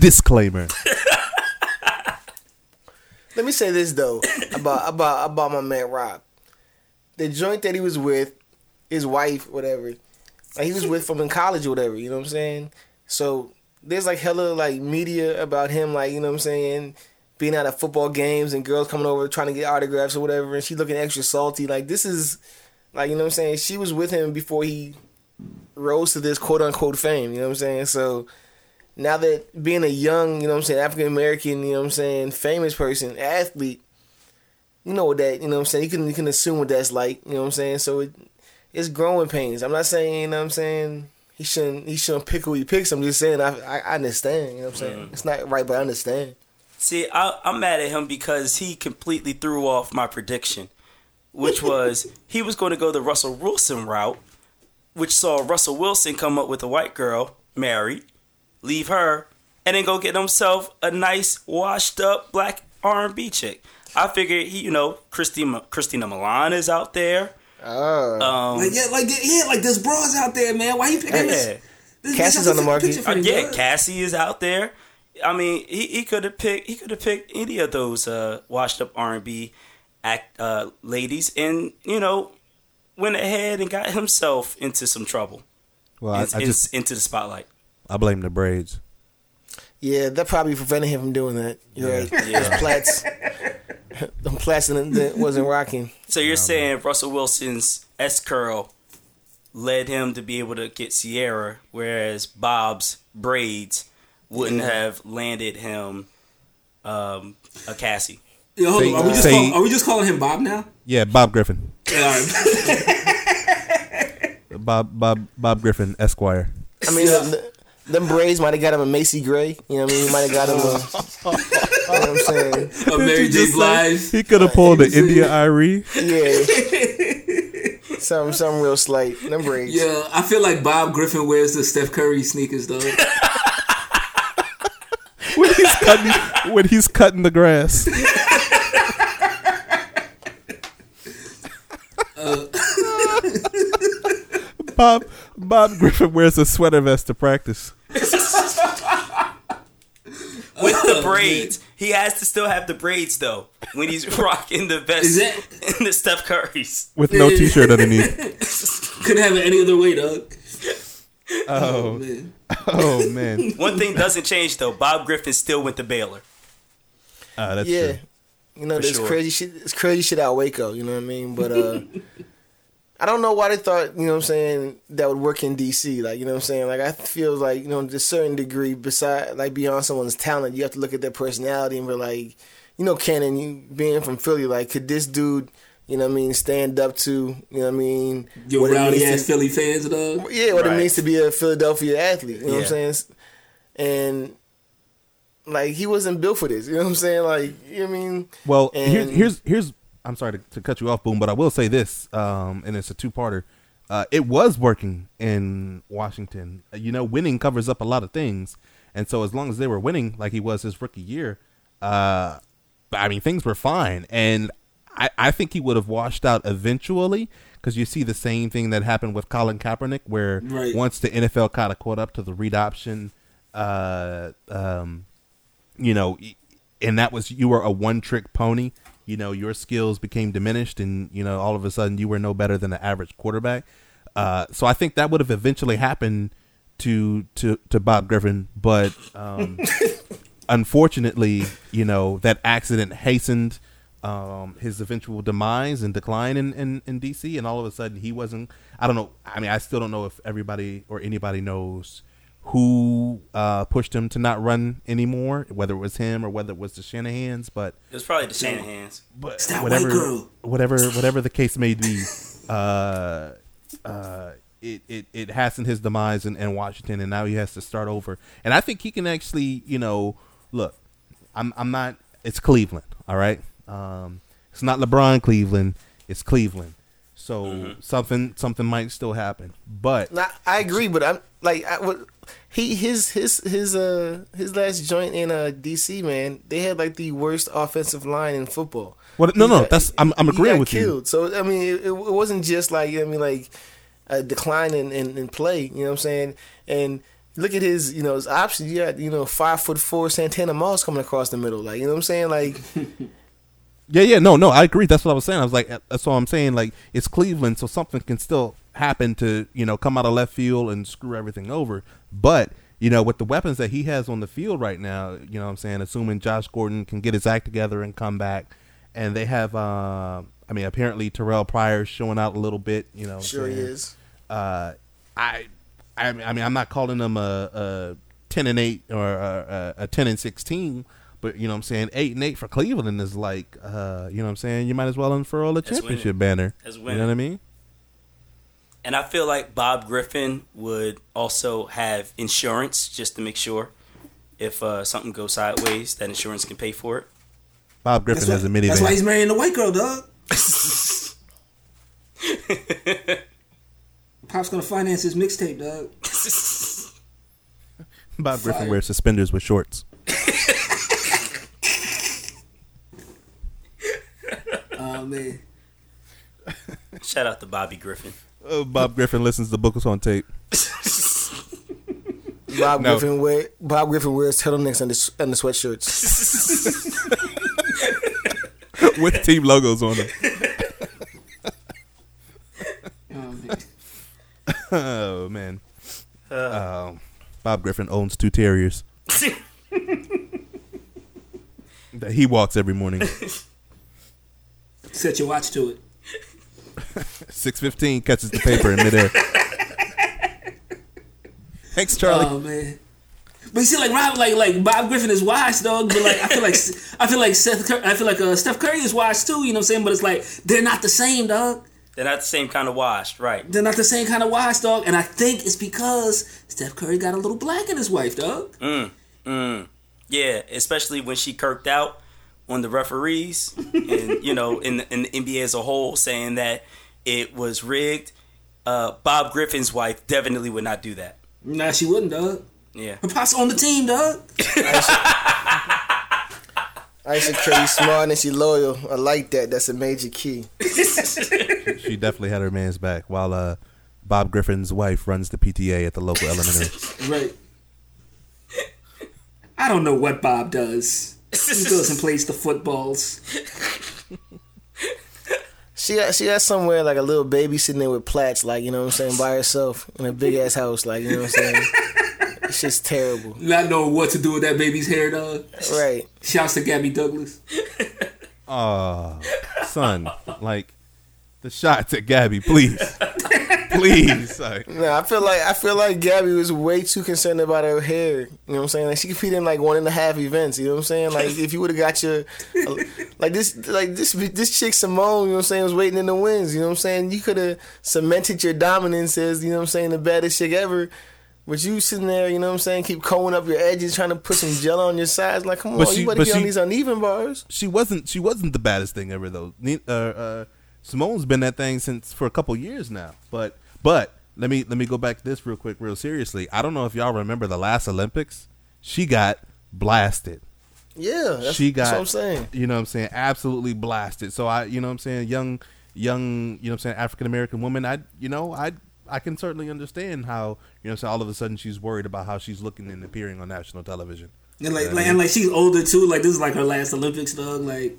Disclaimer. Let me say this though about about about my man Rob. The joint that he was with, his wife, whatever, like he was with from in college or whatever. You know what I'm saying? So there's like hella like media about him, like you know what I'm saying, being out at football games and girls coming over trying to get autographs or whatever, and she looking extra salty. Like this is, like you know what I'm saying. She was with him before he rose to this quote unquote fame. You know what I'm saying? So now that being a young, you know what I'm saying, African American, you know what I'm saying, famous person, athlete, you know what that, you know what I'm saying, you can you can assume what that's like, you know what I'm saying? So it it's growing pains. I'm not saying, you know what I'm saying, he shouldn't he shouldn't pick who he picks. I'm just saying I I, I understand, you know what I'm saying? Mm. It's not right, but I understand. See, I, I'm mad at him because he completely threw off my prediction, which (laughs) was he was going to go the Russell Wilson route, which saw Russell Wilson come up with a white girl, married, leave her, and then go get himself a nice, washed up black R&B chick. I figured, he, you know, Christina Christina Milian is out there. Oh. Um, Like, yeah, like yeah, like there's bras out there, man. Why you picking yeah. this? this Cassie's bitch on the market. Uh, frame, yeah, dog? Cassie is out there. I mean, he, he could have picked he could have picked any of those uh, washed up R and B act uh, ladies, and you know, went ahead and got himself into some trouble, Well, I, I ins- just into the spotlight. I blame the braids. Yeah, that probably prevented him from doing that. You're right. Yeah. Those plats (laughs) that that wasn't rocking. So you're saying Russell Wilson's S curl led him to be able to get Ciara, whereas Bob's braids wouldn't have landed him um, a Cassie. Yo, hold Say- on. Are we just say- call, are we just calling him Bob now? Yeah, Bob Griffin. Yeah, all right. (laughs) Bob Bob Bob Griffin Esquire. I mean, the, them braids might have got him a Macy Gray. You know what I mean? He might have got him a. (laughs) you know what I'm saying? A Mary J. Blige. He could have pulled the was. India.Arie. Yeah. something, something real slight. Them braids. Yeah, I feel like Bob Griffin wears the Steph Curry sneakers though. (laughs) With these cutting when he's cutting the grass. (laughs) (laughs) Bob Bob Griffin wears a sweater vest to practice. with the oh, braids. He has to still have the braids though when he's (laughs) rocking the vest Is that- in (laughs) the Steph Curry's. with no t-shirt underneath. (laughs) Couldn't have it any other way, dog. Oh, Man. oh man, One thing doesn't change though. Bob Griffin still went to Baylor. Ah, that's yeah. true. You know, For there's sure. crazy shit. It's crazy shit out Waco. You know what I mean? But uh, I don't know why they thought you know what I'm saying that would work in DC. Like you know what I'm saying. Like I feel like you know to a certain degree, beside like beyond someone's talent, you have to look at their personality and be like, you know, Cannon, you being from Philly, like could this dude, you know what I mean, stand up to, you know what I mean, Your what it rowdy means ass to- Philly fans, dog. yeah, what Right. it means to be a Philadelphia athlete. You know what I'm saying? And like he wasn't built for this. You know what I'm saying? Like you know what I mean? Well, here, And- here's here's. I'm sorry to, to cut you off, Boom, but I will say this, um, and it's a two-parter. Uh, it was working in Washington. Uh, You know, winning covers up a lot of things, and so as long as they were winning, like he was his rookie year, uh, I mean, things were fine. And I, I think he would have washed out eventually because you see the same thing that happened with Colin Kaepernick, where Right. once the NFL kind of caught up to the read option, uh, um, you know, and that was you were a one trick pony. You know, your skills became diminished, and you know, all of a sudden you were no better than the average quarterback. Uh, so I think that would have eventually happened to to to Bob Griffin, but um, (laughs) unfortunately, you know, that accident hastened um, his eventual demise and decline in, in, in DC, and all of a sudden he wasn't. I don't know. I mean, I still don't know if everybody or anybody knows who uh, pushed him to not run anymore, whether it was him or whether it was the Shanahans, but It was probably the Shanahan's. but It's that whatever, white girl. whatever, whatever the case may be, (laughs) uh, uh, it, it, it hastened his demise in, in Washington, and now he has to start over. And I think he can actually, you know, look, I'm, I'm not. It's Cleveland, all right. Um, it's not LeBron Cleveland. It's Cleveland. So something, something might still happen, but Nah, I agree, but I'm like, I, what, he his his his uh his last joint in uh DC man, they had like the worst offensive line in football. What- no, He no, got- that's- I'm- I'm agreeing got with you. So I mean, it, it wasn't just like I mean like a decline in, in, in play. You know what I'm saying? And look at his you know his options. You got you know five foot four Santana Moss coming across the middle. Like you know what I'm saying? Like (laughs) Yeah, yeah, no, no, I agree. That's what I was saying. I was like, that's what I'm saying. Like, it's Cleveland, so something can still happen to you know come out of left field and screw everything over. But you know, with the weapons that he has on the field right now, you know, what I'm saying, assuming Josh Gordon can get his act together and come back, and they have, uh, I mean, apparently Terrelle Pryor showing out a little bit. You know, what I'm sure he is. uh, I, I, mean- I mean, I'm not calling them a, a ten and eight or a, a, a ten and sixteen, but you know, what I'm saying eight and eight for Cleveland is like, uh, you know, what I'm saying you might as well unfurl a winning. championship banner. That's You know what I mean? And I feel like Bob Griffin would also have insurance just to make sure if uh, something goes sideways, that insurance can pay for it. Bob Griffin That's has why, a minivan. that's why he's marrying the white girl, dog. (laughs) Pop's gonna finance his mixtape, dog. (laughs) Bob Griffin Fire. wears suspenders with shorts. (laughs) Oh man. Shout out to Bobby Griffin. Uh, Bob Griffin listens to Books on tape Bob No. Griffin wear Bob Griffin wears turtlenecks and the, and the sweatshirts. (laughs) with team logos on them. Oh man. Oh man, Um, Bob Griffin owns two terriers (laughs) that he walks every morning. Set your watch to it. Six fifteen catches the paper in midair. Thanks, Charlie. Oh man. But see, like Rob, like like Bob Griffin is wise, dog. But like I feel like I feel like Seth, Cur- I feel like uh, Steph Curry is wise too. You know what I'm saying? But it's like they're not the same, dog. They're not the same kind of washed, right? They're not the same kind of wise, dog. And I think it's because Steph Curry got a little black in his wife, dog. Mm, mm. Yeah, especially when she kirked out on the referees and, you know, in, in the NBA as a whole, saying that it was rigged. Uh, Bob Griffin's wife definitely would not do that. Nah, she wouldn't, dog. Yeah. Her pops on the team, dog. Ayesha Curry smart and she loyal. I like that. That's a major key. (laughs) She definitely had her man's back. While uh, Bob Griffin's wife runs the PTA at the local elementary. Right. I don't know what Bob does. He goes and plays the footballs. (laughs) She got she got somewhere like a little baby sitting there with plaits, like you know what I'm saying, by herself in a big ass house, like you know what I'm saying. (laughs) It's just terrible, Not knowing what to do with that baby's hair, dog. right? Shouts to Gabby Douglas. Oh, son, like the shots at Gabby, please, (laughs) please. (laughs) Like, No, I feel like I feel like Gabby was way too concerned about her hair. You know what I'm saying? Like she competed in like one and a half events. You know what I'm saying? Like if you would have got your (laughs) like this like this this chick Simone, you know what I'm saying, was waiting in the wings. You know what I'm saying? You could have cemented your dominance as you know what I'm saying the baddest chick ever. But you sitting there, you know what I'm saying, keep combing up your edges, trying to put some gel on your sides. Like, come But on, she- you better but get on these uneven bars. she wasn't she wasn't the baddest thing ever though. Uh, uh, Simone's been that thing since for a couple years now. But but let me let me go back to this real quick, real seriously. I don't know if y'all remember the last Olympics. She got blasted. Yeah, that's, she got that's what I'm saying. you know what I'm saying absolutely blasted. So I you know what I'm saying young young you know what I'm saying African American woman. I you know I I can certainly understand how you know so all of a sudden she's worried about how she's looking and appearing on national television. And like, like, and like she's older too. Like this is like her last Olympics, dog. Like,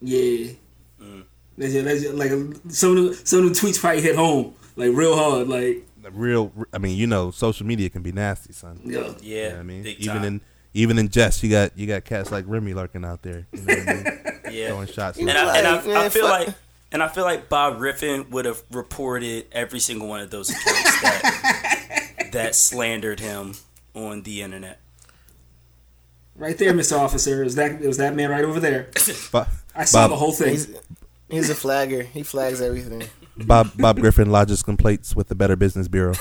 yeah. Mm. That's, that's like some of the, some of the tweets probably hit home like real hard. Like, real I mean you know social media can be nasty, son. yeah. Yeah, You know what I mean, big even time. in even in jest, you got you got cats like Remy lurking out there, you know what I mean? (laughs) yeah. throwing shots. and I, and I, man, I feel fuck- like and I feel like Bob Griffin would have reported every single one of those accounts that (laughs) that slandered him on the internet. Right there, Mr. Officer. It was that it was that man right over there. (laughs) Bob, I saw Bob, the whole thing. He's, he's a flagger. He flags everything. Bob Bob Griffin lodges complaints with the Better Business Bureau.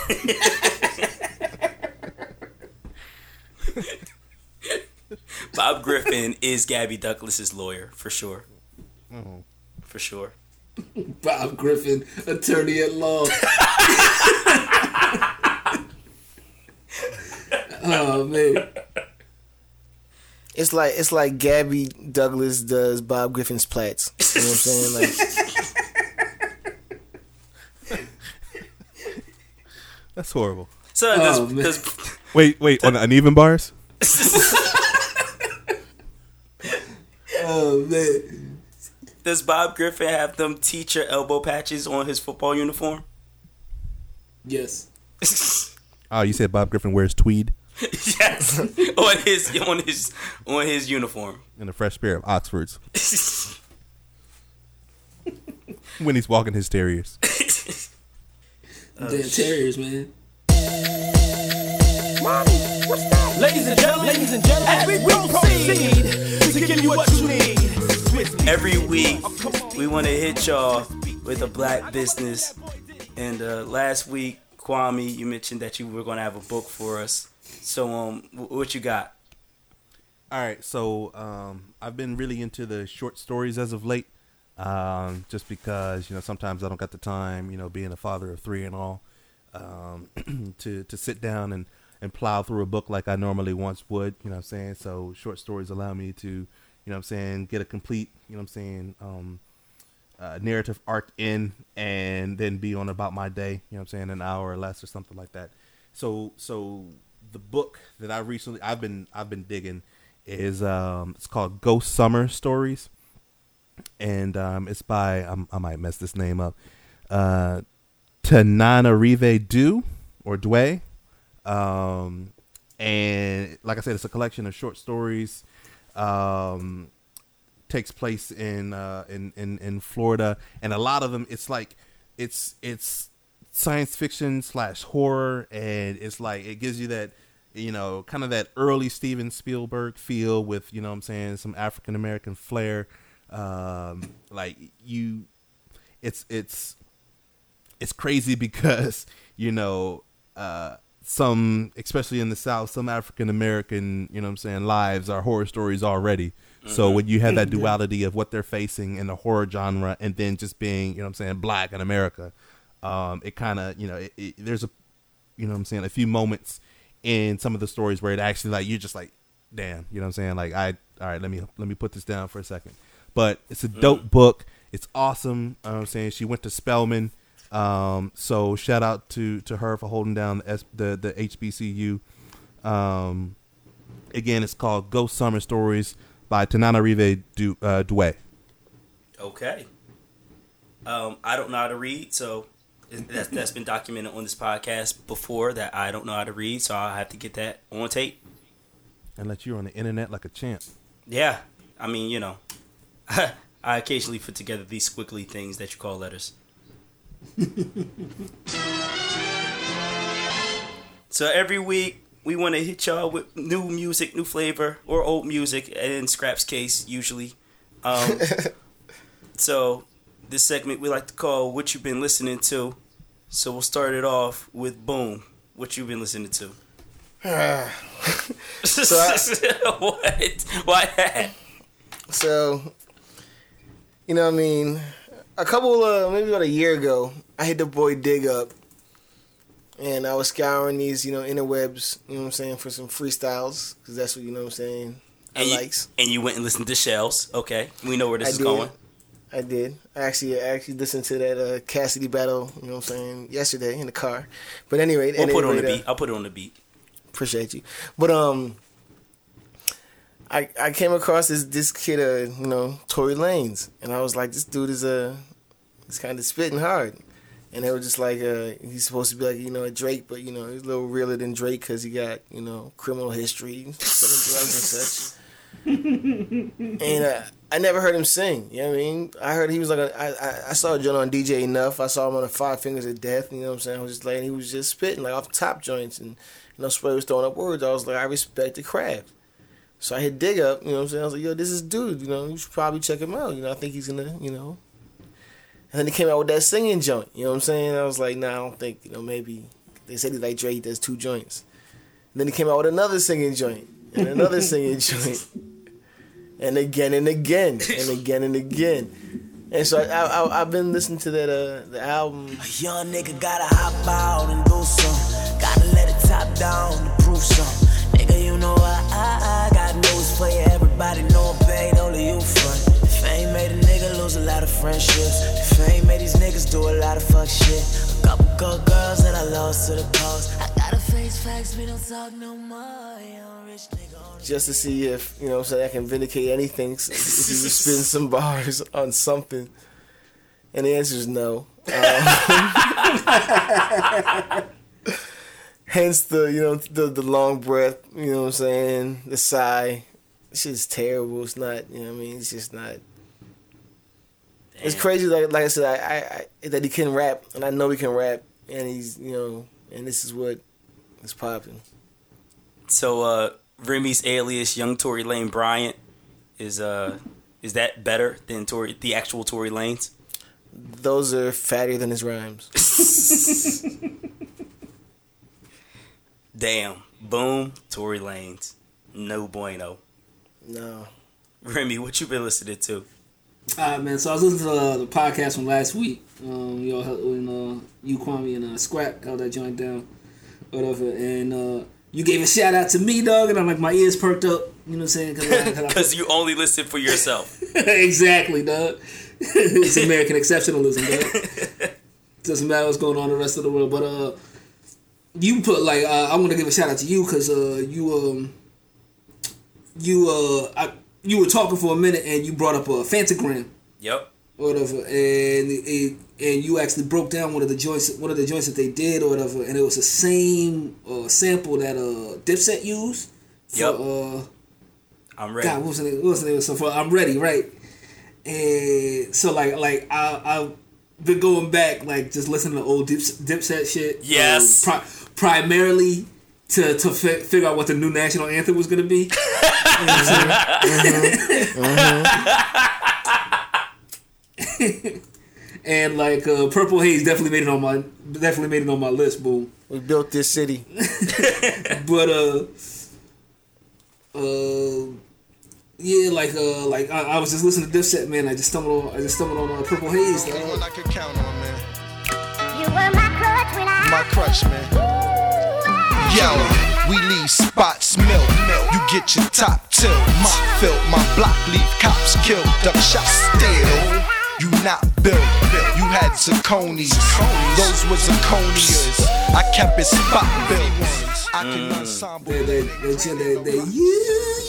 Bob Griffin is Gabby Douglas's lawyer for sure. Oh. For sure. Bob Griffin, attorney at law. (laughs) oh man. It's like it's like Gabby Douglas does Bob Griffin's plats. You know what I'm saying? Like That's horrible. So does, Oh, man. does (laughs) Wait, wait, on uneven bars? (laughs) Oh man. does Bob Griffin have them teacher elbow patches on his football uniform? Yes. (laughs) Oh, you said Bob Griffin wears tweed yes, on his on his on his uniform. and a fresh pair of Oxfords when he's walking his terriers. Damn terriers, man. Ladies and gentlemen, ladies and gentlemen, as we proceed to give you what you need. Every week we want to hit y'all with a black business. And uh, last week, Kwame, you mentioned that you were going to have a book for us. So um, what you got? All right, so um, I've been really into the short stories as of late, um, just because you know sometimes I don't got the time, you know, being a father of three and all, um, (clears throat) to to sit down and and plow through a book like I normally once would. You know what I'm saying? So short stories allow me to, you know what I'm saying, get a complete, you know what I'm saying, um, uh, narrative arc in and then be on about my day, you know what I'm saying, an hour or less or something like that. So so the book that I recently I've been I've been digging is um it's called Ghost Summer Stories. And um it's by I'm, I might mess this name up. Uh Tananarive Du or Dway. Um and like I said it's a collection of short stories. Um takes place in uh in, in in Florida and a lot of them it's like it's it's science fiction slash horror and it's like it gives you that you know kind of that early Steven Spielberg feel with you know what I'm saying some African American flair um like you it's it's it's crazy because (laughs) you know uh some especially in the south some african american you know what i'm saying lives are horror stories already so when you have that duality of what they're facing in the horror genre and then just being you know what i'm saying black in america um it kind of you know it, it, there's a you know what i'm saying a few moments in some of the stories where it actually like you're just like damn, you know what I'm saying? Like I all right, let me let me put this down for a second. But it's a dope book. It's awesome. You know I'm saying she went to Spelman. Um, so shout out to to her for holding down the S, the, the HBCU. Um, again, it's called Ghost Summer Stories by Tananarive du, uh, Due. Okay. Um, I don't know how to read, so that's, that's been documented on this podcast before that I don't know how to read, so I'll have to get that on tape. And let you on the internet like a champ. Yeah, I mean, you know, (laughs) I occasionally put together these squiggly things that you call letters. (laughs) so every week we want to hit y'all with new music, new flavor, or old music. In Scrap's case, usually. Um, (laughs) so this segment we like to call "What You've Been Listening To." So we'll start it off with "Boom." What you've been listening to? (sighs) So what? Why that? So, you know, what I mean, a couple, of maybe about a year ago, I hit the boy Dig up, and I was scouring these, you know, interwebs. You know what I'm saying for some freestyles, because that's what you know what I'm saying. I And you, likes. and you went and listened to Shells. Okay, we know where this I is did. going. I did. I actually, I actually listened to that uh, Cassidy battle. You know what I'm saying yesterday in the car. But anyway, We'll put it on the beat. I'll put it on the beat. appreciate you. But um, I I came across this this kid, uh, you know, Tory Lanez, and I was like, this dude is uh, he's kind of spitting hard, and they were just like, uh, he's supposed to be like you know a Drake, but you know he's a little realer than Drake because he got you know criminal history, drugs and such. (laughs) and uh, I never heard him sing. You know what I mean? I heard he was like a, I, I, I saw John on DJ Enough. I saw him on the Five Fingers of Death. You know what I'm saying? I was just like, he was just spitting like off the top joints, and you know, Sway was throwing up words. I was like, I respect the craft. So I hit Dig Up, you know what I'm saying? I was like, yo, this is dude, you know, you should probably check him out. You know, I think he's gonna, you know. And then he came out with that singing joint, you know what I'm saying? I was like, nah, I don't think, you know, maybe they said he like Drake he does two joints. And then he came out with another singing joint and another singing (laughs) joint. And again and again and again and again. And so I, I, I've been listening to that uh, the album. Young nigga gotta hop out and do some. Gotta let it top down to prove some. Know I, I, I got news for you. Everybody know I'm paid, only you front. Fame made a nigga lose a lot of friendships. Fame made these niggas do a lot of fuck shit. A couple good girls that I lost to the cause. I gotta face facts, we don't talk no more. Young rich nigga just to see if you know what I'm saying I can vindicate anything if you (laughs) spin some bars on something. And the answer is no. Um, (laughs) (laughs) hence the you know the the long breath. You know what I'm saying? The sigh. It's just terrible. It's not. You know what I mean? It's just not. It's crazy. Like like I said, I, I, I that he can rap, and I know he can rap, and he's you know, and this is what is popping. So uh Remy's alias Young Tory Lane Bryant is uh is that better than Tory the actual Tory Lanez? Those are fattier than his rhymes. (laughs) Damn. Boom, Tory Lanez. No bueno. No. Remy, what you been listening to? Alright, man. So I was listening to uh, the podcast from last week. Um, y'all when uh, you Kwame and uh, Scrap held that joint down, whatever. And uh, you gave a shout out to me, dog, and I'm like my ears perked up. You know what I'm saying? Cause I- 'cause I- (laughs) Because you only listen for yourself. (laughs) exactly, dog. (laughs) it's American exceptionalism, dog. Doesn't matter what's going on in the rest of the world. But uh, you put like uh, I want to give a shout out to you because uh, you um, you uh, I, you were talking for a minute and you brought up a Fantagram yep. whatever, and it, and you actually broke down one of the joints, one of the joints that they did or whatever, and it was the same uh, sample that uh Dipset used. For, Yep. Uh, I'm ready. God, what was the name? What was the name? of the song? For I'm ready, right? And so like like I I've been going back like just listening to old Dips, Dipset shit. Yes. um, pri- primarily to to fi- figure out what the new national anthem was gonna be. You know what I'm and like uh, Purple Haze definitely made it on my definitely made it on my list. Boom. We built this city. (laughs) But uh, uh, yeah, like uh, like I, I was just listening to Dipset, man. I just stumbled on I just stumbled on uh, Purple Haze. Only dog. one I could count on, man. You were my crutch when I My crutch, man. Ooh, Yo, We leave spots milk. You get your top till. My fill, my block leave cops killed. Duck shot still. You not built. You had zirconias. Those were zirconias. I kept it spot built. I can mm. ensemble. That, that, that, shit, that, that, you,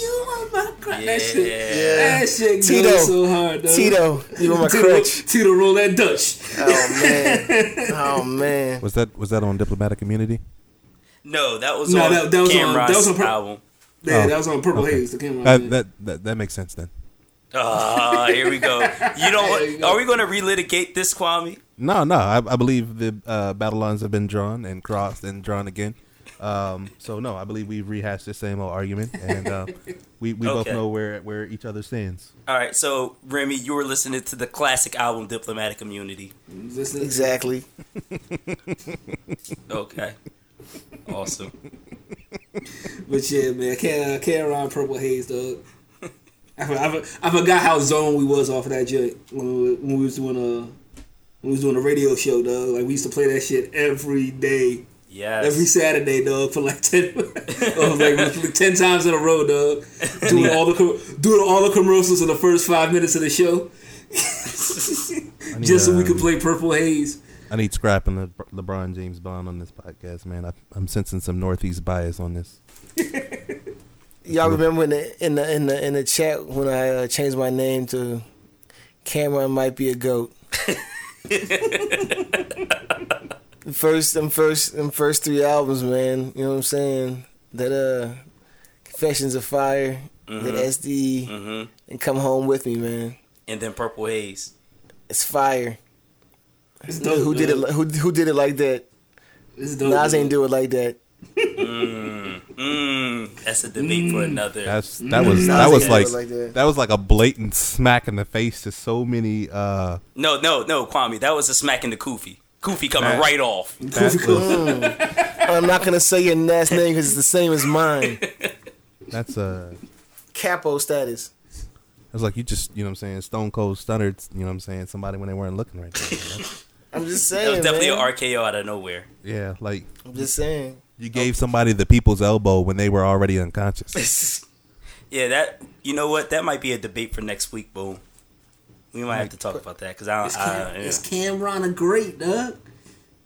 you are my crutch. That shit, Yeah. that shit Tito. so hard, dog. Tito, you on my Tito, crutch. Tito roll that Dutch. Oh man. (laughs) Oh man. Was that was that on Diplomatic Immunity? No, that was No, on that- that was on- Cam'ron's that was on Pur- album. Yeah, Oh, that was on Purple okay. Haze. The camera. That, that that that makes sense then. Ah, here we go. You know There you what? go. Are we going to relitigate this, Kwame? No, no, I, I believe the uh, battle lines have been drawn and crossed and drawn again. Um, so no, I believe we've rehashed the same old argument, and uh, we we both know where where each other stands. All right, so Remy, you were listening to the classic album Diplomatic Immunity. Exactly. Okay. Awesome. (laughs) But yeah, man, Ca- uh, Cam'ron Purple Haze, dog. I, I, I forgot how zoned we was off of that joint when we, when we was doing a when we was doing a radio show, dog. Like we used to play that shit every day, Yes. every Saturday, dog, for like ten, (laughs) oh, like, ten times in a row, dog. Doing all the doing all the commercials in the first five minutes of the show, (laughs) just so we could play Purple Haze. I need scrapping the LeBron James Bond on this podcast, man. I, I'm sensing some Northeast bias on this. (laughs) Y'all remember in the in the in the in the chat when I uh, changed my name to Cam'ron might be a goat. (laughs) first, them first, them first three albums, man. You know what I'm saying? That uh, Confessions of Fire, that SDE, hmm and Come Home with Me, man. And then Purple Haze. It's fire. It's dope, who did it? Who who did it like that? It's dope, Nas dog. ain't do it like that. Mm, mm. that's a debate for mm. another. That's that was mm. Nas that was like like that. that was like a blatant smack in the face to so many. uh no, no, no, Kwame. That was a smack in the Koofy. Koofy coming That- right off. was, I'm not gonna say your last name because it's the same as mine. that's a Capo status. It's like you just, you know what I'm saying, stone cold stuttered, you know what I'm saying, somebody when they weren't looking right there. (laughs) you know? I'm just That saying. was definitely man. an RKO out of nowhere. yeah, like I'm just saying. you gave somebody the people's elbow when they were already unconscious. (laughs) (laughs) Yeah, that you know what? That might be a debate for next week, boom. We might have to talk about that because I, Is don't. Cam, I, yeah. is Cam'ron a great, dog?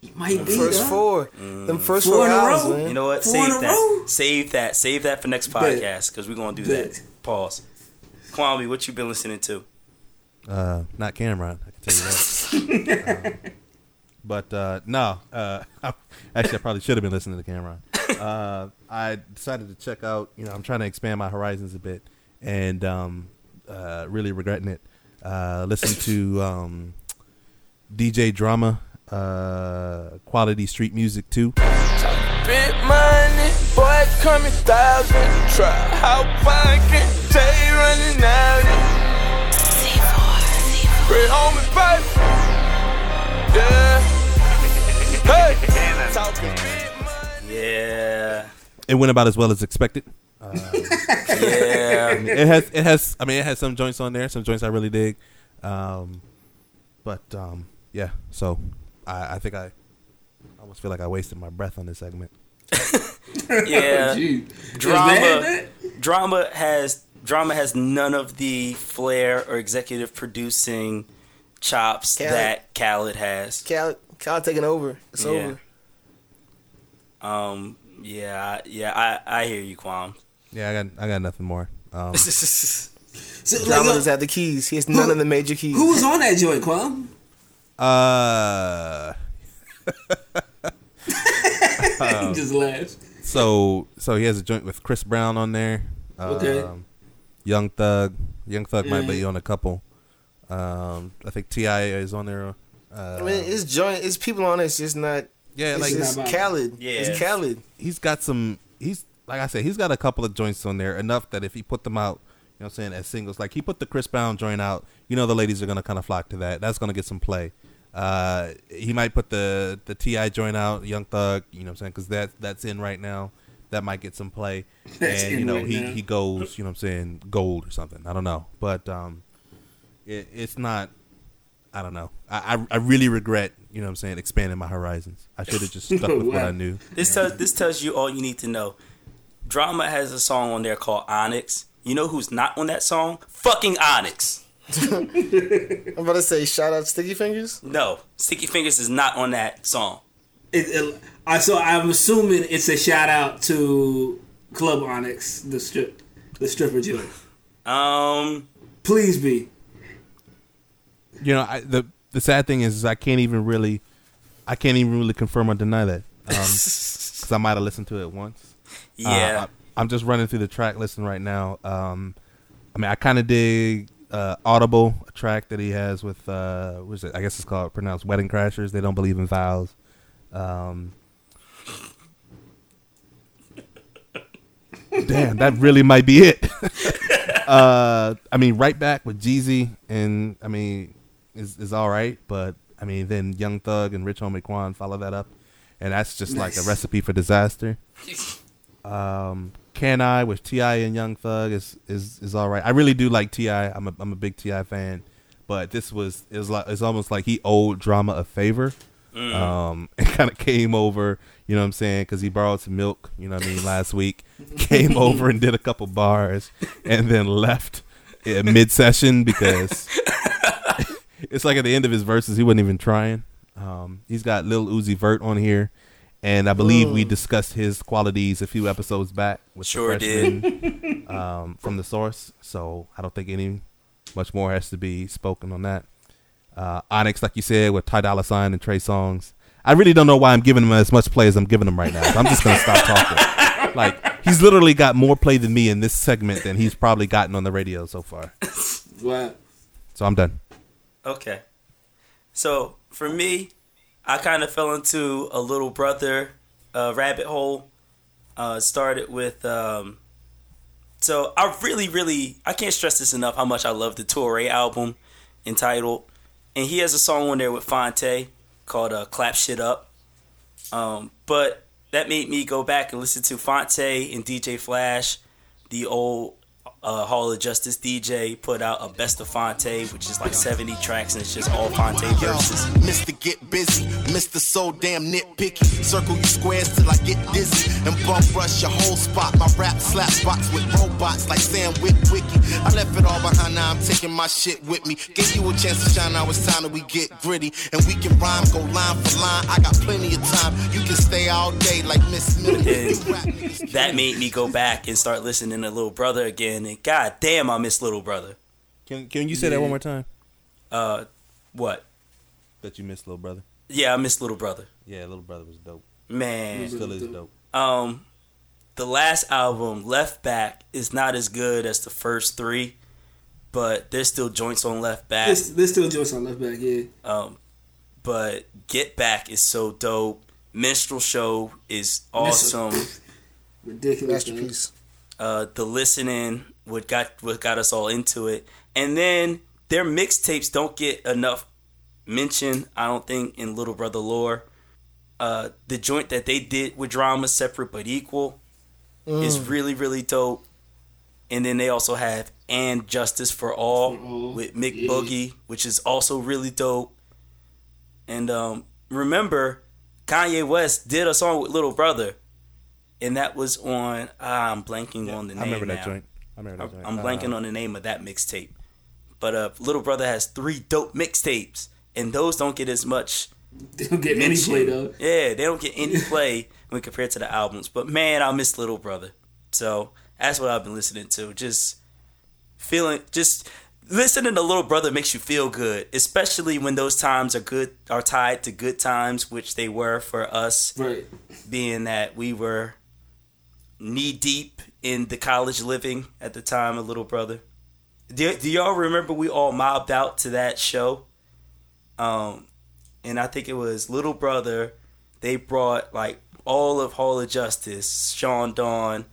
He might be, First dog. four. Them first Four four in a row? man. You know what? Four in Save a that. row? Save that. Save that for next podcast because we're gonna do Bet. that. Pause. Kwame, what you been listening to? Uh, not Cam'ron, I can tell you that. Um, (laughs) but uh, no, uh, (laughs) actually, I probably should have been listening to Cam'ron. Uh, I decided to check out. You know, I'm trying to expand my horizons a bit, and um, uh, really regretting it. Uh, listen to um, DJ Drama, uh, Quality Street Music too. Big money, boy, coming thousand. Try how fucking day running out. Bring home and baby. Yeah. Hey. Talking big money. Yeah. It went about as well as expected. (laughs) Yeah. it has it has I mean it has some joints on there, some joints I really dig. Um, but um, yeah, so I, I think I almost feel like I wasted my breath on this segment. (laughs) yeah. (laughs) Gee. Drama. Drama has drama has none of the flair or executive producing chops Khaled. that Khaled has. Cal, Cal taking over. It's Yeah. over. Um. Yeah. I- Yeah. I I hear you, Quam. Yeah, I got I got nothing more. Um, (laughs) So, like, Drama yo, does have the keys. He has none of the major keys. who was on that joint, Quam? uh, (laughs) (laughs) he just laughs. so so he has a joint with Chris Brown on there. Okay. Young Thug, Young Thug might be on a couple. Um, I think T.I. is on there. Uh, I mean, it's joint. It's people on it. It's just not. yeah, It's like just Not Khaled. Yeah. It's Khaled. he's got some he's like I said, he's got a couple of joints on there enough that if he put them out, you know what I'm saying, as singles, like he put the Chris Brown joint out, you know the ladies are gonna kinda flock to that. That's gonna get some play. Uh he might put the the TI joint out, Young Thug, you know what I'm saying, because that that's in right now. That might get some play. (laughs) That's and you know, right he, now. he goes, you know what I'm saying, gold or something. I don't know. But um it, it's not I don't know. I, I I really regret, you know what I'm saying, expanding my horizons. I should have just (laughs) stuck with what I knew. This tells this tells you all you need to know. Drama has a song on there called Onyx. You know who's not on that song? Fucking Onyx. (laughs) I'm about to say shout out Sticky Fingers. No, Sticky Fingers is not on that song. It, it, I so I'm assuming it's a shout out to Club Onyx, the strip, the stripper joint. Um, Please be. You know, I, the the sad thing is, is I can't even really, I can't even really confirm or deny that, (laughs) because I might have listened to it once. Uh, yeah. I, am just running through the track listing right now. Um, I mean, I kind of dig uh, Audible, a track that he has with, uh, what is it? I guess it's called pronounced Wedding Crashers. They don't believe in vows. Um, damn, that really might be it. (laughs) uh, I mean, right back with Jeezy, and I mean, is is all right, but I mean, then Young Thug and Rich Homie Quan follow that up, and that's just like a recipe for disaster. Um, Can I with T.I. and Young Thug is is is all right. I really do like Ti. I'm a I'm a big T.I. fan, but this was it was like it's almost like he owed drama a favor. Um, and kind of came over, you know what I'm saying? Because he borrowed some milk, you know what I mean, last week. Came over and did a couple bars, and then left mid session because (laughs) it's like at the end of his verses he wasn't even trying. Um, he's got Lil Uzi Vert on here, and I believe we discussed his qualities a few episodes back with Sure the freshman, um, from the source. So I don't think any much more has to be spoken on that. Uh, Onyx, like you said, with Ty Dolla Sign and Trey Songz. I really don't know why I'm giving him as much play as I'm giving him right now. So I'm just gonna stop talking. (laughs) Like he's literally got more play than me in this segment than he's probably gotten on the radio so far. Wow. So I'm done. Okay. So for me, I kind of fell into a little brother uh, rabbit hole. Uh, started with. Um, so I really, really, I can't stress this enough how much I love the Torae album entitled, and he has a song on there with Phonte called uh, "Clap Shit Up." Um, but that made me go back and listen to Phonte and DJ Flash, the old uh, Hall of Justice DJ put out a Best of Phonte, which is like 70 tracks and it's just all Phonte verses. Mr. Get Busy, Mr. So Damn Nitpicky. Circle you squares till I get dizzy. And bump rush your whole spot. My rap slap box with robots like Sam Witwicky. I left it all behind, now I'm taking my shit with me. Gave you a chance to shine, now it's time that we get gritty. And we can rhyme, go line for line. I got plenty of time. You can stay all day like Miss Minnie. You rap niggas That made me go back and start listening to Little Brother again. And god damn, I miss Little Brother. Can Can you say that one more time? Uh, what? That you missed little brother. Yeah, I miss Little Brother. Yeah, little brother was dope. Man. Still is dope. Um, the last album, Left Back, is not as good as the first three, but there's still joints on Left Back. There's, there's still joints on left back, yeah. Um, but Get Back is so dope. Minstrel Show is awesome. (laughs) Ridiculous. man. Masterpiece. Uh, the listening, what got what got us all into it, and then their mixtapes don't get enough mention. I don't think in Little Brother lore. Uh, the joint that they did with drama, separate but equal, is really really dope. And then they also have and Justice for All For All, with Mick yeah. Boogie, which is also really dope. And um, remember, Kanye West did a song with Little Brother, and that was on. Ah, I'm blanking on the name. I remember that joint. I remember I'm, that joint. I'm blanking Uh, on the name of that mixtape. But uh, Little Brother has three dope mixtapes, and those don't get as much (laughs) They don't get any play though. Yeah, they don't get any (laughs) play when compared to the albums. But man, I miss Little Brother. So that's what I've been listening to. Just feeling, just listening to Little Brother makes you feel good, especially when those times are good, are tied to good times, which they were for us Right. being that we were knee deep in the college living at the time of Little Brother. Do, do y'all remember we all mobbed out to that show? Um, and I think it was Little Brother. They brought like all of Hall of Justice, Sean Dawn,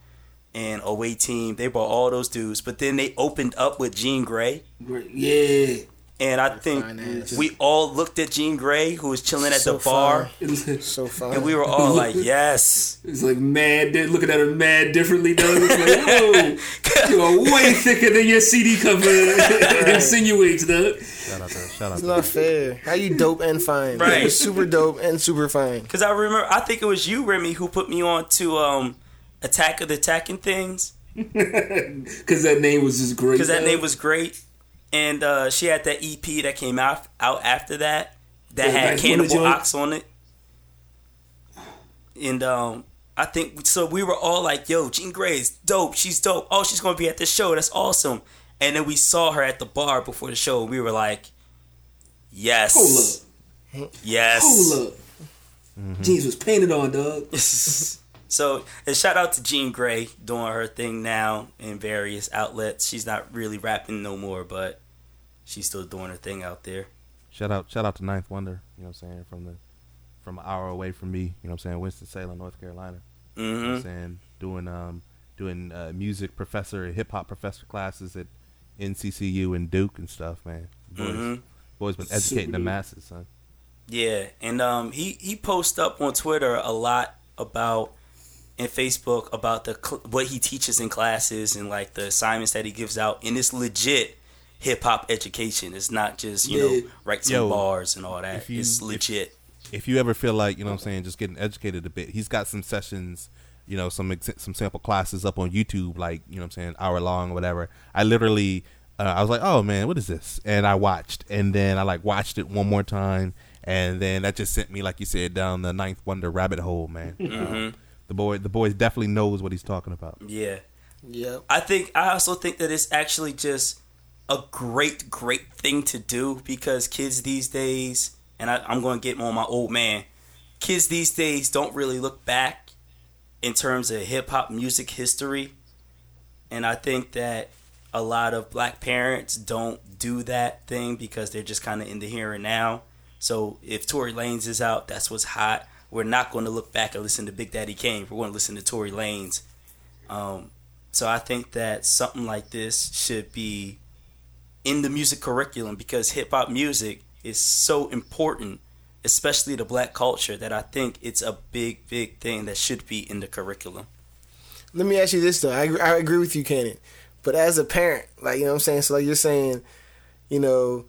and Away Team. They brought all those dudes, but then they opened up with Jean Grae. Yeah. And I think fine we all looked at Jean Grae, who was chilling at So the bar, fine. It's, (laughs) So far. and we were all like, (laughs) "Yes, it's like mad, di- looking at her mad differently though. It's like, (laughs) whoa, you are way thicker than your CD cover insinuates, though. Shout out to shout out It's not fair. How you dope and fine? Right. You're super dope and super fine. Because I remember, I think it was you, Remy, who put me on to um, Attack of the Attacking Things Because that name was just great. because that name was great, and uh, she had that EP that came out out after that that Yeah, had Nice Cannibal joint. Ox on it, and um, I think so. We were all like, "Yo, Jean Grae's dope. She's dope. Oh, she's gonna be at the show. That's awesome." And then we saw her at the bar before the show. We were like, "Yes, Hold up. yes." Hold up. Jeans was painted on, dog. (laughs) so, and shout out to Jean Grae doing her thing now in various outlets. She's not really rapping no more, but she's still doing her thing out there. Shout out, shout out to Ninth Wonder. You know what I'm saying from the from an hour away from me. You know what I'm saying Winston Salem, North Carolina. You know what I'm saying doing um doing uh, music professor, hip hop professor classes at NCCU and Duke and stuff. Man, boys, Mhm. boys been educating the masses, son. Yeah, and um, he he posts up on Twitter a lot about and Facebook about the cl- what he teaches in classes and like the assignments that he gives out, and it's legit hip hop education. It's not just you Yeah. know write some Yo, bars and all that. you- it's if- legit. if you ever feel like you know what I'm saying just getting educated a bit he's got some sessions you know some ex- some sample classes up on YouTube like you know what I'm saying hour long or whatever I literally uh, I was like oh man what is this and I watched and then I like watched it one more time and then that just sent me like you said down the ninth wonder rabbit hole man Um, the boy the boy definitely knows what he's talking about Yeah. yeah. I think I also think that it's actually just a great, great thing to do because kids these days, and I, I'm going to get on my old man. Kids these days don't really look back in terms of hip hop music history, and I think that a lot of black parents don't do that thing because they're just kind of in the here and now. So if Tory Lanez is out, that's what's hot. We're not going to look back and listen to Big Daddy Kane. We're going to listen to Tory Lanez. Um, so I think that something like this should be in the music curriculum because hip hop music is so important, especially to black culture, that I think it's a big, big thing that should be in the curriculum. Let me ask you this though. I agree, I agree with you, Cannon. But as a parent, like you know what I'm saying. So like you're saying, you know,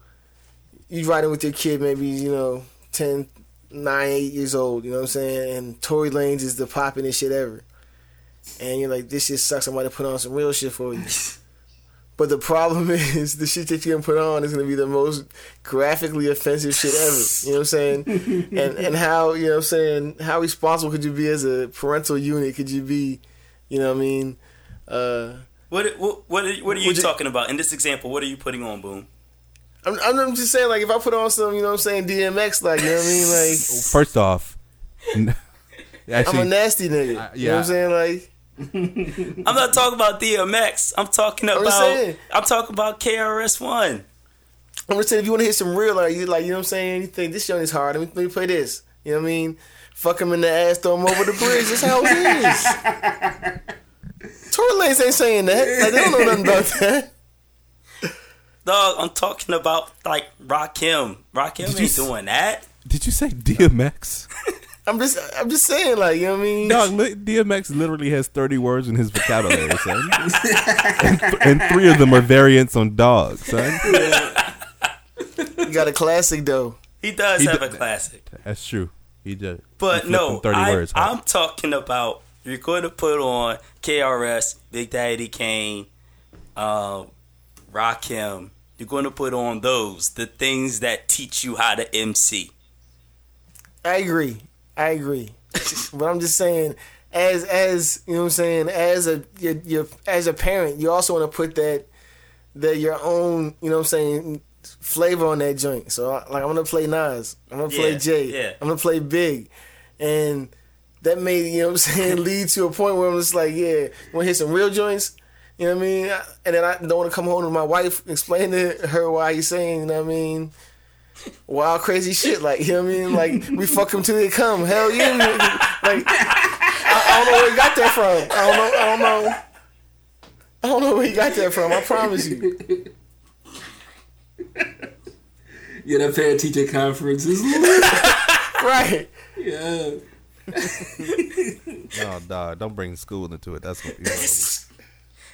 you riding with your kid, maybe you know, 10, 9, 8 years old. You know what I'm saying. And Tory Lanez is the poppingest shit ever. And you're like, this shit sucks. I'm about to put on some real shit for you. (laughs) But the problem (laughs) is, the shit that you're gonna put on is gonna be the most graphically offensive shit ever. You know what I'm saying? (laughs) and and how you know what I'm saying? How responsible could you be as a parental unit? Could you be, you know what I mean? Uh, What what what are, what are you Would you- talking about in this example? What are you putting on, Boom? I'm, I'm just saying, like, if I put on some, you know what I'm saying, DMX, like, you know what I mean? Like, (laughs) first off I'm a nasty nigga. Uh, You know what I'm saying? Like, I'm not talking about DMX. I'm talking I'm about saying. I'm talking about KRS One. I'm just saying, if you want to hear some real, like, you, like, you know what I'm saying? You think this joint is hard, let me, let me play this. You know what I mean? Fuck him in the ass, throw him over the bridge. That's how it is. Tory Lanez ain't saying that. Like, they don't know nothing about that. Dog, I'm talking about like Rakim. Rakim Did ain't you doing that. did you say DMX (laughs) I'm just, I'm just saying, like, you know what I mean? Dog, li- DMX literally has 30 words in his vocabulary, son. and, th- and three of them are variants on dog, son. You got a classic, though. He does He have d- a classic. That's true. He did. But He no, 30 I, words. huh? I'm talking about you're going to put on KRS, Big Daddy Kane, um, Rakim. You're going to put on those, the things that teach you how to MC. I agree. I agree. but I'm just saying, as as you know, what I'm saying, as a your, your as a parent, you also want to put that that your own, you know, what I'm saying, flavor on that joint. So like, I'm gonna play Nas, I'm gonna play Jay, yeah. I'm gonna play Big, and that may, you know, what I'm saying, (laughs) lead to a point where I'm just like, yeah, want to hit some real joints. You know what I mean? And then I don't want to come home to my wife, explain to her why he's saying, you know what I mean? Wild crazy shit. Like you know what I mean? Like we fuck them till they come. Hell yeah! we- Like I, I don't know where he got that from. I don't know. I don't know. I don't know where he got that from. I promise you. Yeah, that parent teacher conference is (laughs) Right. yeah. No, dog, don't bring school into it. That's gonna be horrible. (laughs)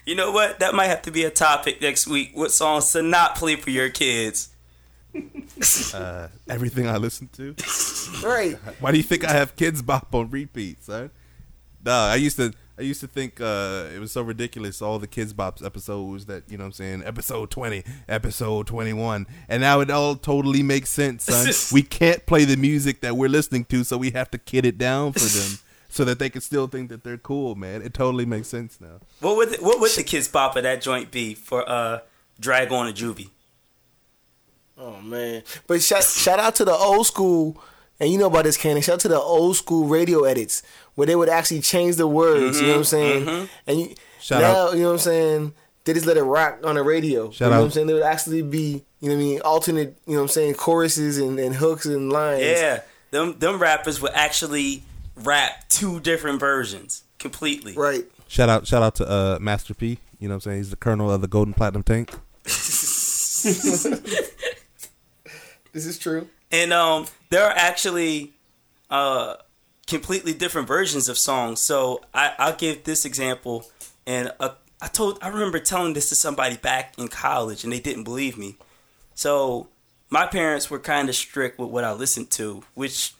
You know what? That might have to be a topic next week. What songs to not play for your kids? (laughs) uh, everything I listen to. Right. (laughs) Why do you think I have Kidz Bop on repeat, son? Dog, I used to I used to think uh, it was so ridiculous. All the Kidz Bops episodes that you know, what I'm saying episode twenty, episode twenty one, and now it all totally makes sense, son. (laughs) we can't play the music that we're listening to, so we have to kid it down for them, so that they can still think that they're cool, man. It totally makes sense now. What would the, what would the kids pop of that joint be for uh drag on a juvie? Oh man! But shout shout out to the old school, and you know about this, Cannon. Shout out to the old school radio edits where they would actually change the words. You know what I'm saying? And you, Shout now out. you know what I'm saying. They just let it rock on the radio. Shout you know what I'm saying? There would actually be you know what I mean alternate you know what I'm saying choruses and, and hooks and lines. Yeah, them them rappers would actually rap two different versions completely. Right. Shout out, shout out to uh, Master P. You know what I'm saying? He's the colonel of the Golden Platinum Tank. (laughs) This is true. And um, there are actually uh, completely different versions of songs. So I, I'll give this example. And uh, I told, I remember telling this to somebody back in college, and they didn't believe me. So my parents were kind of strict with what I listened to, which,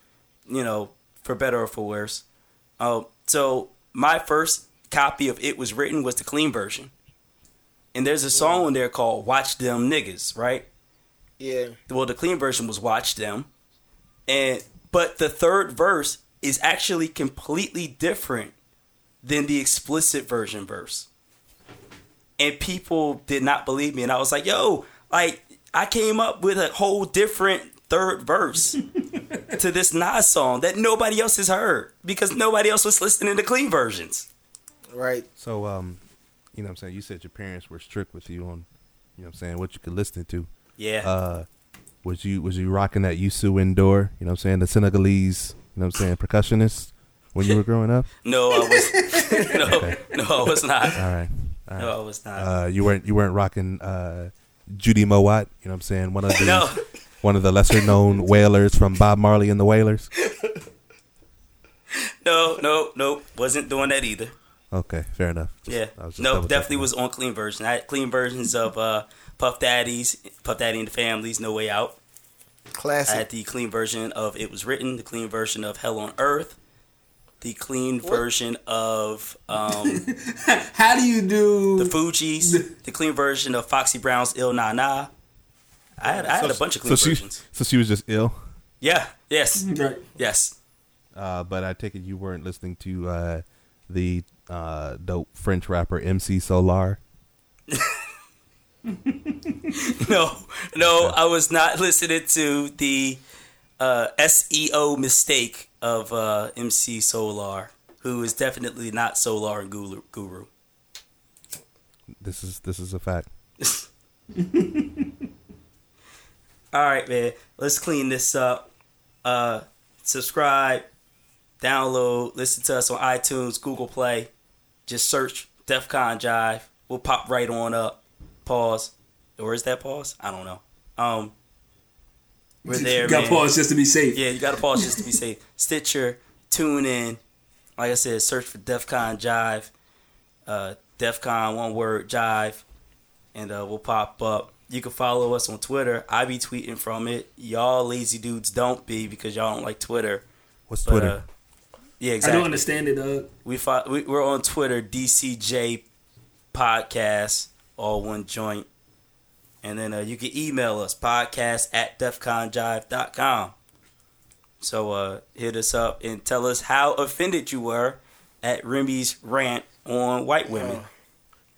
you know, for better or for worse. Uh, so my first copy of It Was Written was the clean version. And there's a song in there called Watch Them Niggas, right? Yeah. well the clean version was watch them and but the third verse is actually completely different than the explicit version verse and people did not believe me and i was like yo like i came up with a whole different third verse (laughs) to this nas song that nobody else has heard because nobody else was listening to clean versions Right. So, um, you know what I'm saying? You said your parents were strict with you on, you know what I'm saying, what you could listen to. Yeah Uh, was you was you rocking that Youssou N'Dour, you know what I'm saying, the Senegalese, you know what I'm saying, percussionist when you were growing up? (laughs) no i was (laughs) no no i was not All right. All right. no i was not Uh, you weren't you weren't rocking uh, Judy Mowatt, you know what I'm saying, one of the (laughs) no one of the lesser known wailers from Bob Marley and the Wailers. no no no wasn't doing that either Okay, fair enough. Just- Yeah. I was just No, definitely was on clean version. I had clean versions of uh, Puff Daddy's, Puff Daddy and the Family's No Way Out. Classic. I Classic. had the clean version of It Was Written, the clean version of Hell on Earth, the clean version of um, (laughs) How do you do? the Fugees, the clean version of Foxy Brown's Ill Na Na. I had, I had a bunch of clean So she versions. so she was just ill. Yeah. Yes. right. Yes. Uh, but I take it you weren't listening to uh, the uh, dope French rapper MC Solaar. (laughs) (laughs) No. No, I was not listening to the uh, SEO mistake of uh, MC Solaar, who is definitely not Solar and Guru. Guru. This is this is a fact. (laughs) All right, man. Let's clean this up. Uh, subscribe, download, listen to us on iTunes, Google Play. Just search DefCon Jive. We'll pop right on up. Pause. Or is that pause? I don't know. Um, we're there, You Got man. pause just to be safe. Yeah, you got to pause just to be (laughs) safe. Stitcher, tune in. Like I said, search for DefCon Jive. Uh, DefCon, one word, Jive. And uh, we'll pop up. You can follow us on Twitter. I be tweeting from it. Y'all lazy dudes don't be because y'all don't like Twitter. What's But, Twitter? uh, yeah, exactly. I don't understand it, dog. We, fo- we we're on Twitter, DCJ Podcast, all one joint. And then uh, you can email us, podcast at defconjive.com. So uh, hit us up and tell us how offended you were at Remy's rant on white women.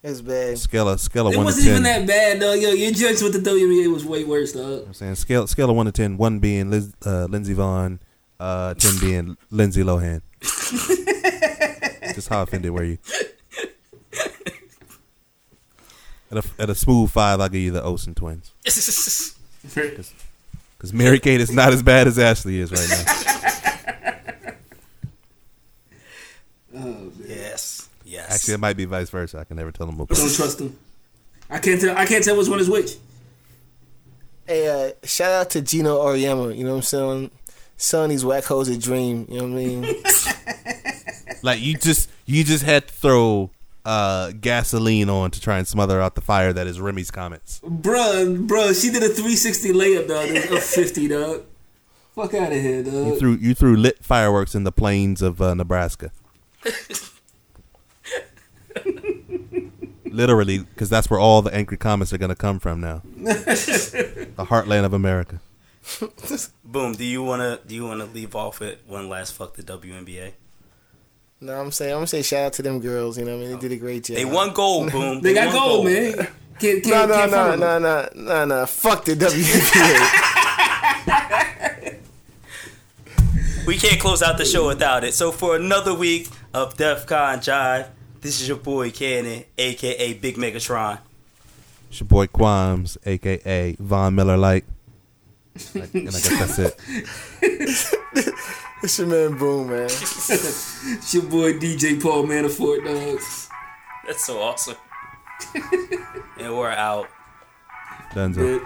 It's bad. scale of scale of It one to wasn't even that bad, dog. Yo, your judge with the WNBA was way worse, dog. I'm saying scale scale of one to ten. One being Liz, uh, Lindsey Vonn, uh, ten being Lindsay Lohan. (laughs) Just how offended were you? At a, at a smooth five, I'll give you the Olsen twins. (laughs) Because Mary Kate is not as bad as Ashley is right now. yes. Yes. Actually, it might be vice versa. I can never tell them apart. Don't trust them. I can't tell. I can't tell which one is which. Hey, uh, shout out to Geno Auriemma. You know what I'm saying? Selling these whack hoes a dream. You know what I mean? Like you just you just had to throw uh, gasoline on to try and smother out the fire that is Remy's comments. Bruh, bruh, she did a 360 layup, dog. Of 50, dog. Fuck out of here, dog. You threw you threw lit fireworks in the plains of uh, Nebraska. (laughs) Literally, because that's where all the angry comments are gonna come from now. (laughs) the heartland of America. (laughs) Boom. Do you wanna do you wanna leave off with one last fuck the WNBA? No, I'm saying I'm gonna say shout out to them girls. You know, what I mean, they did a great job. They won gold. Boom. (laughs) They got won gold, man. Can't, can't, No, no, can't no, no, no, no, no. Fuck the WNBA. We can't close out the show without it. So for another week of DefCon Jive, this is your boy Cannon, aka Big Megatron. It's your boy Quams, aka Von Miller Light. And I guess that's it. (laughs) it's your man Boom, man. (laughs) It's your boy DJ Paul Manafort, dog. That's so awesome. (laughs) and we're out. Dunzo. Good.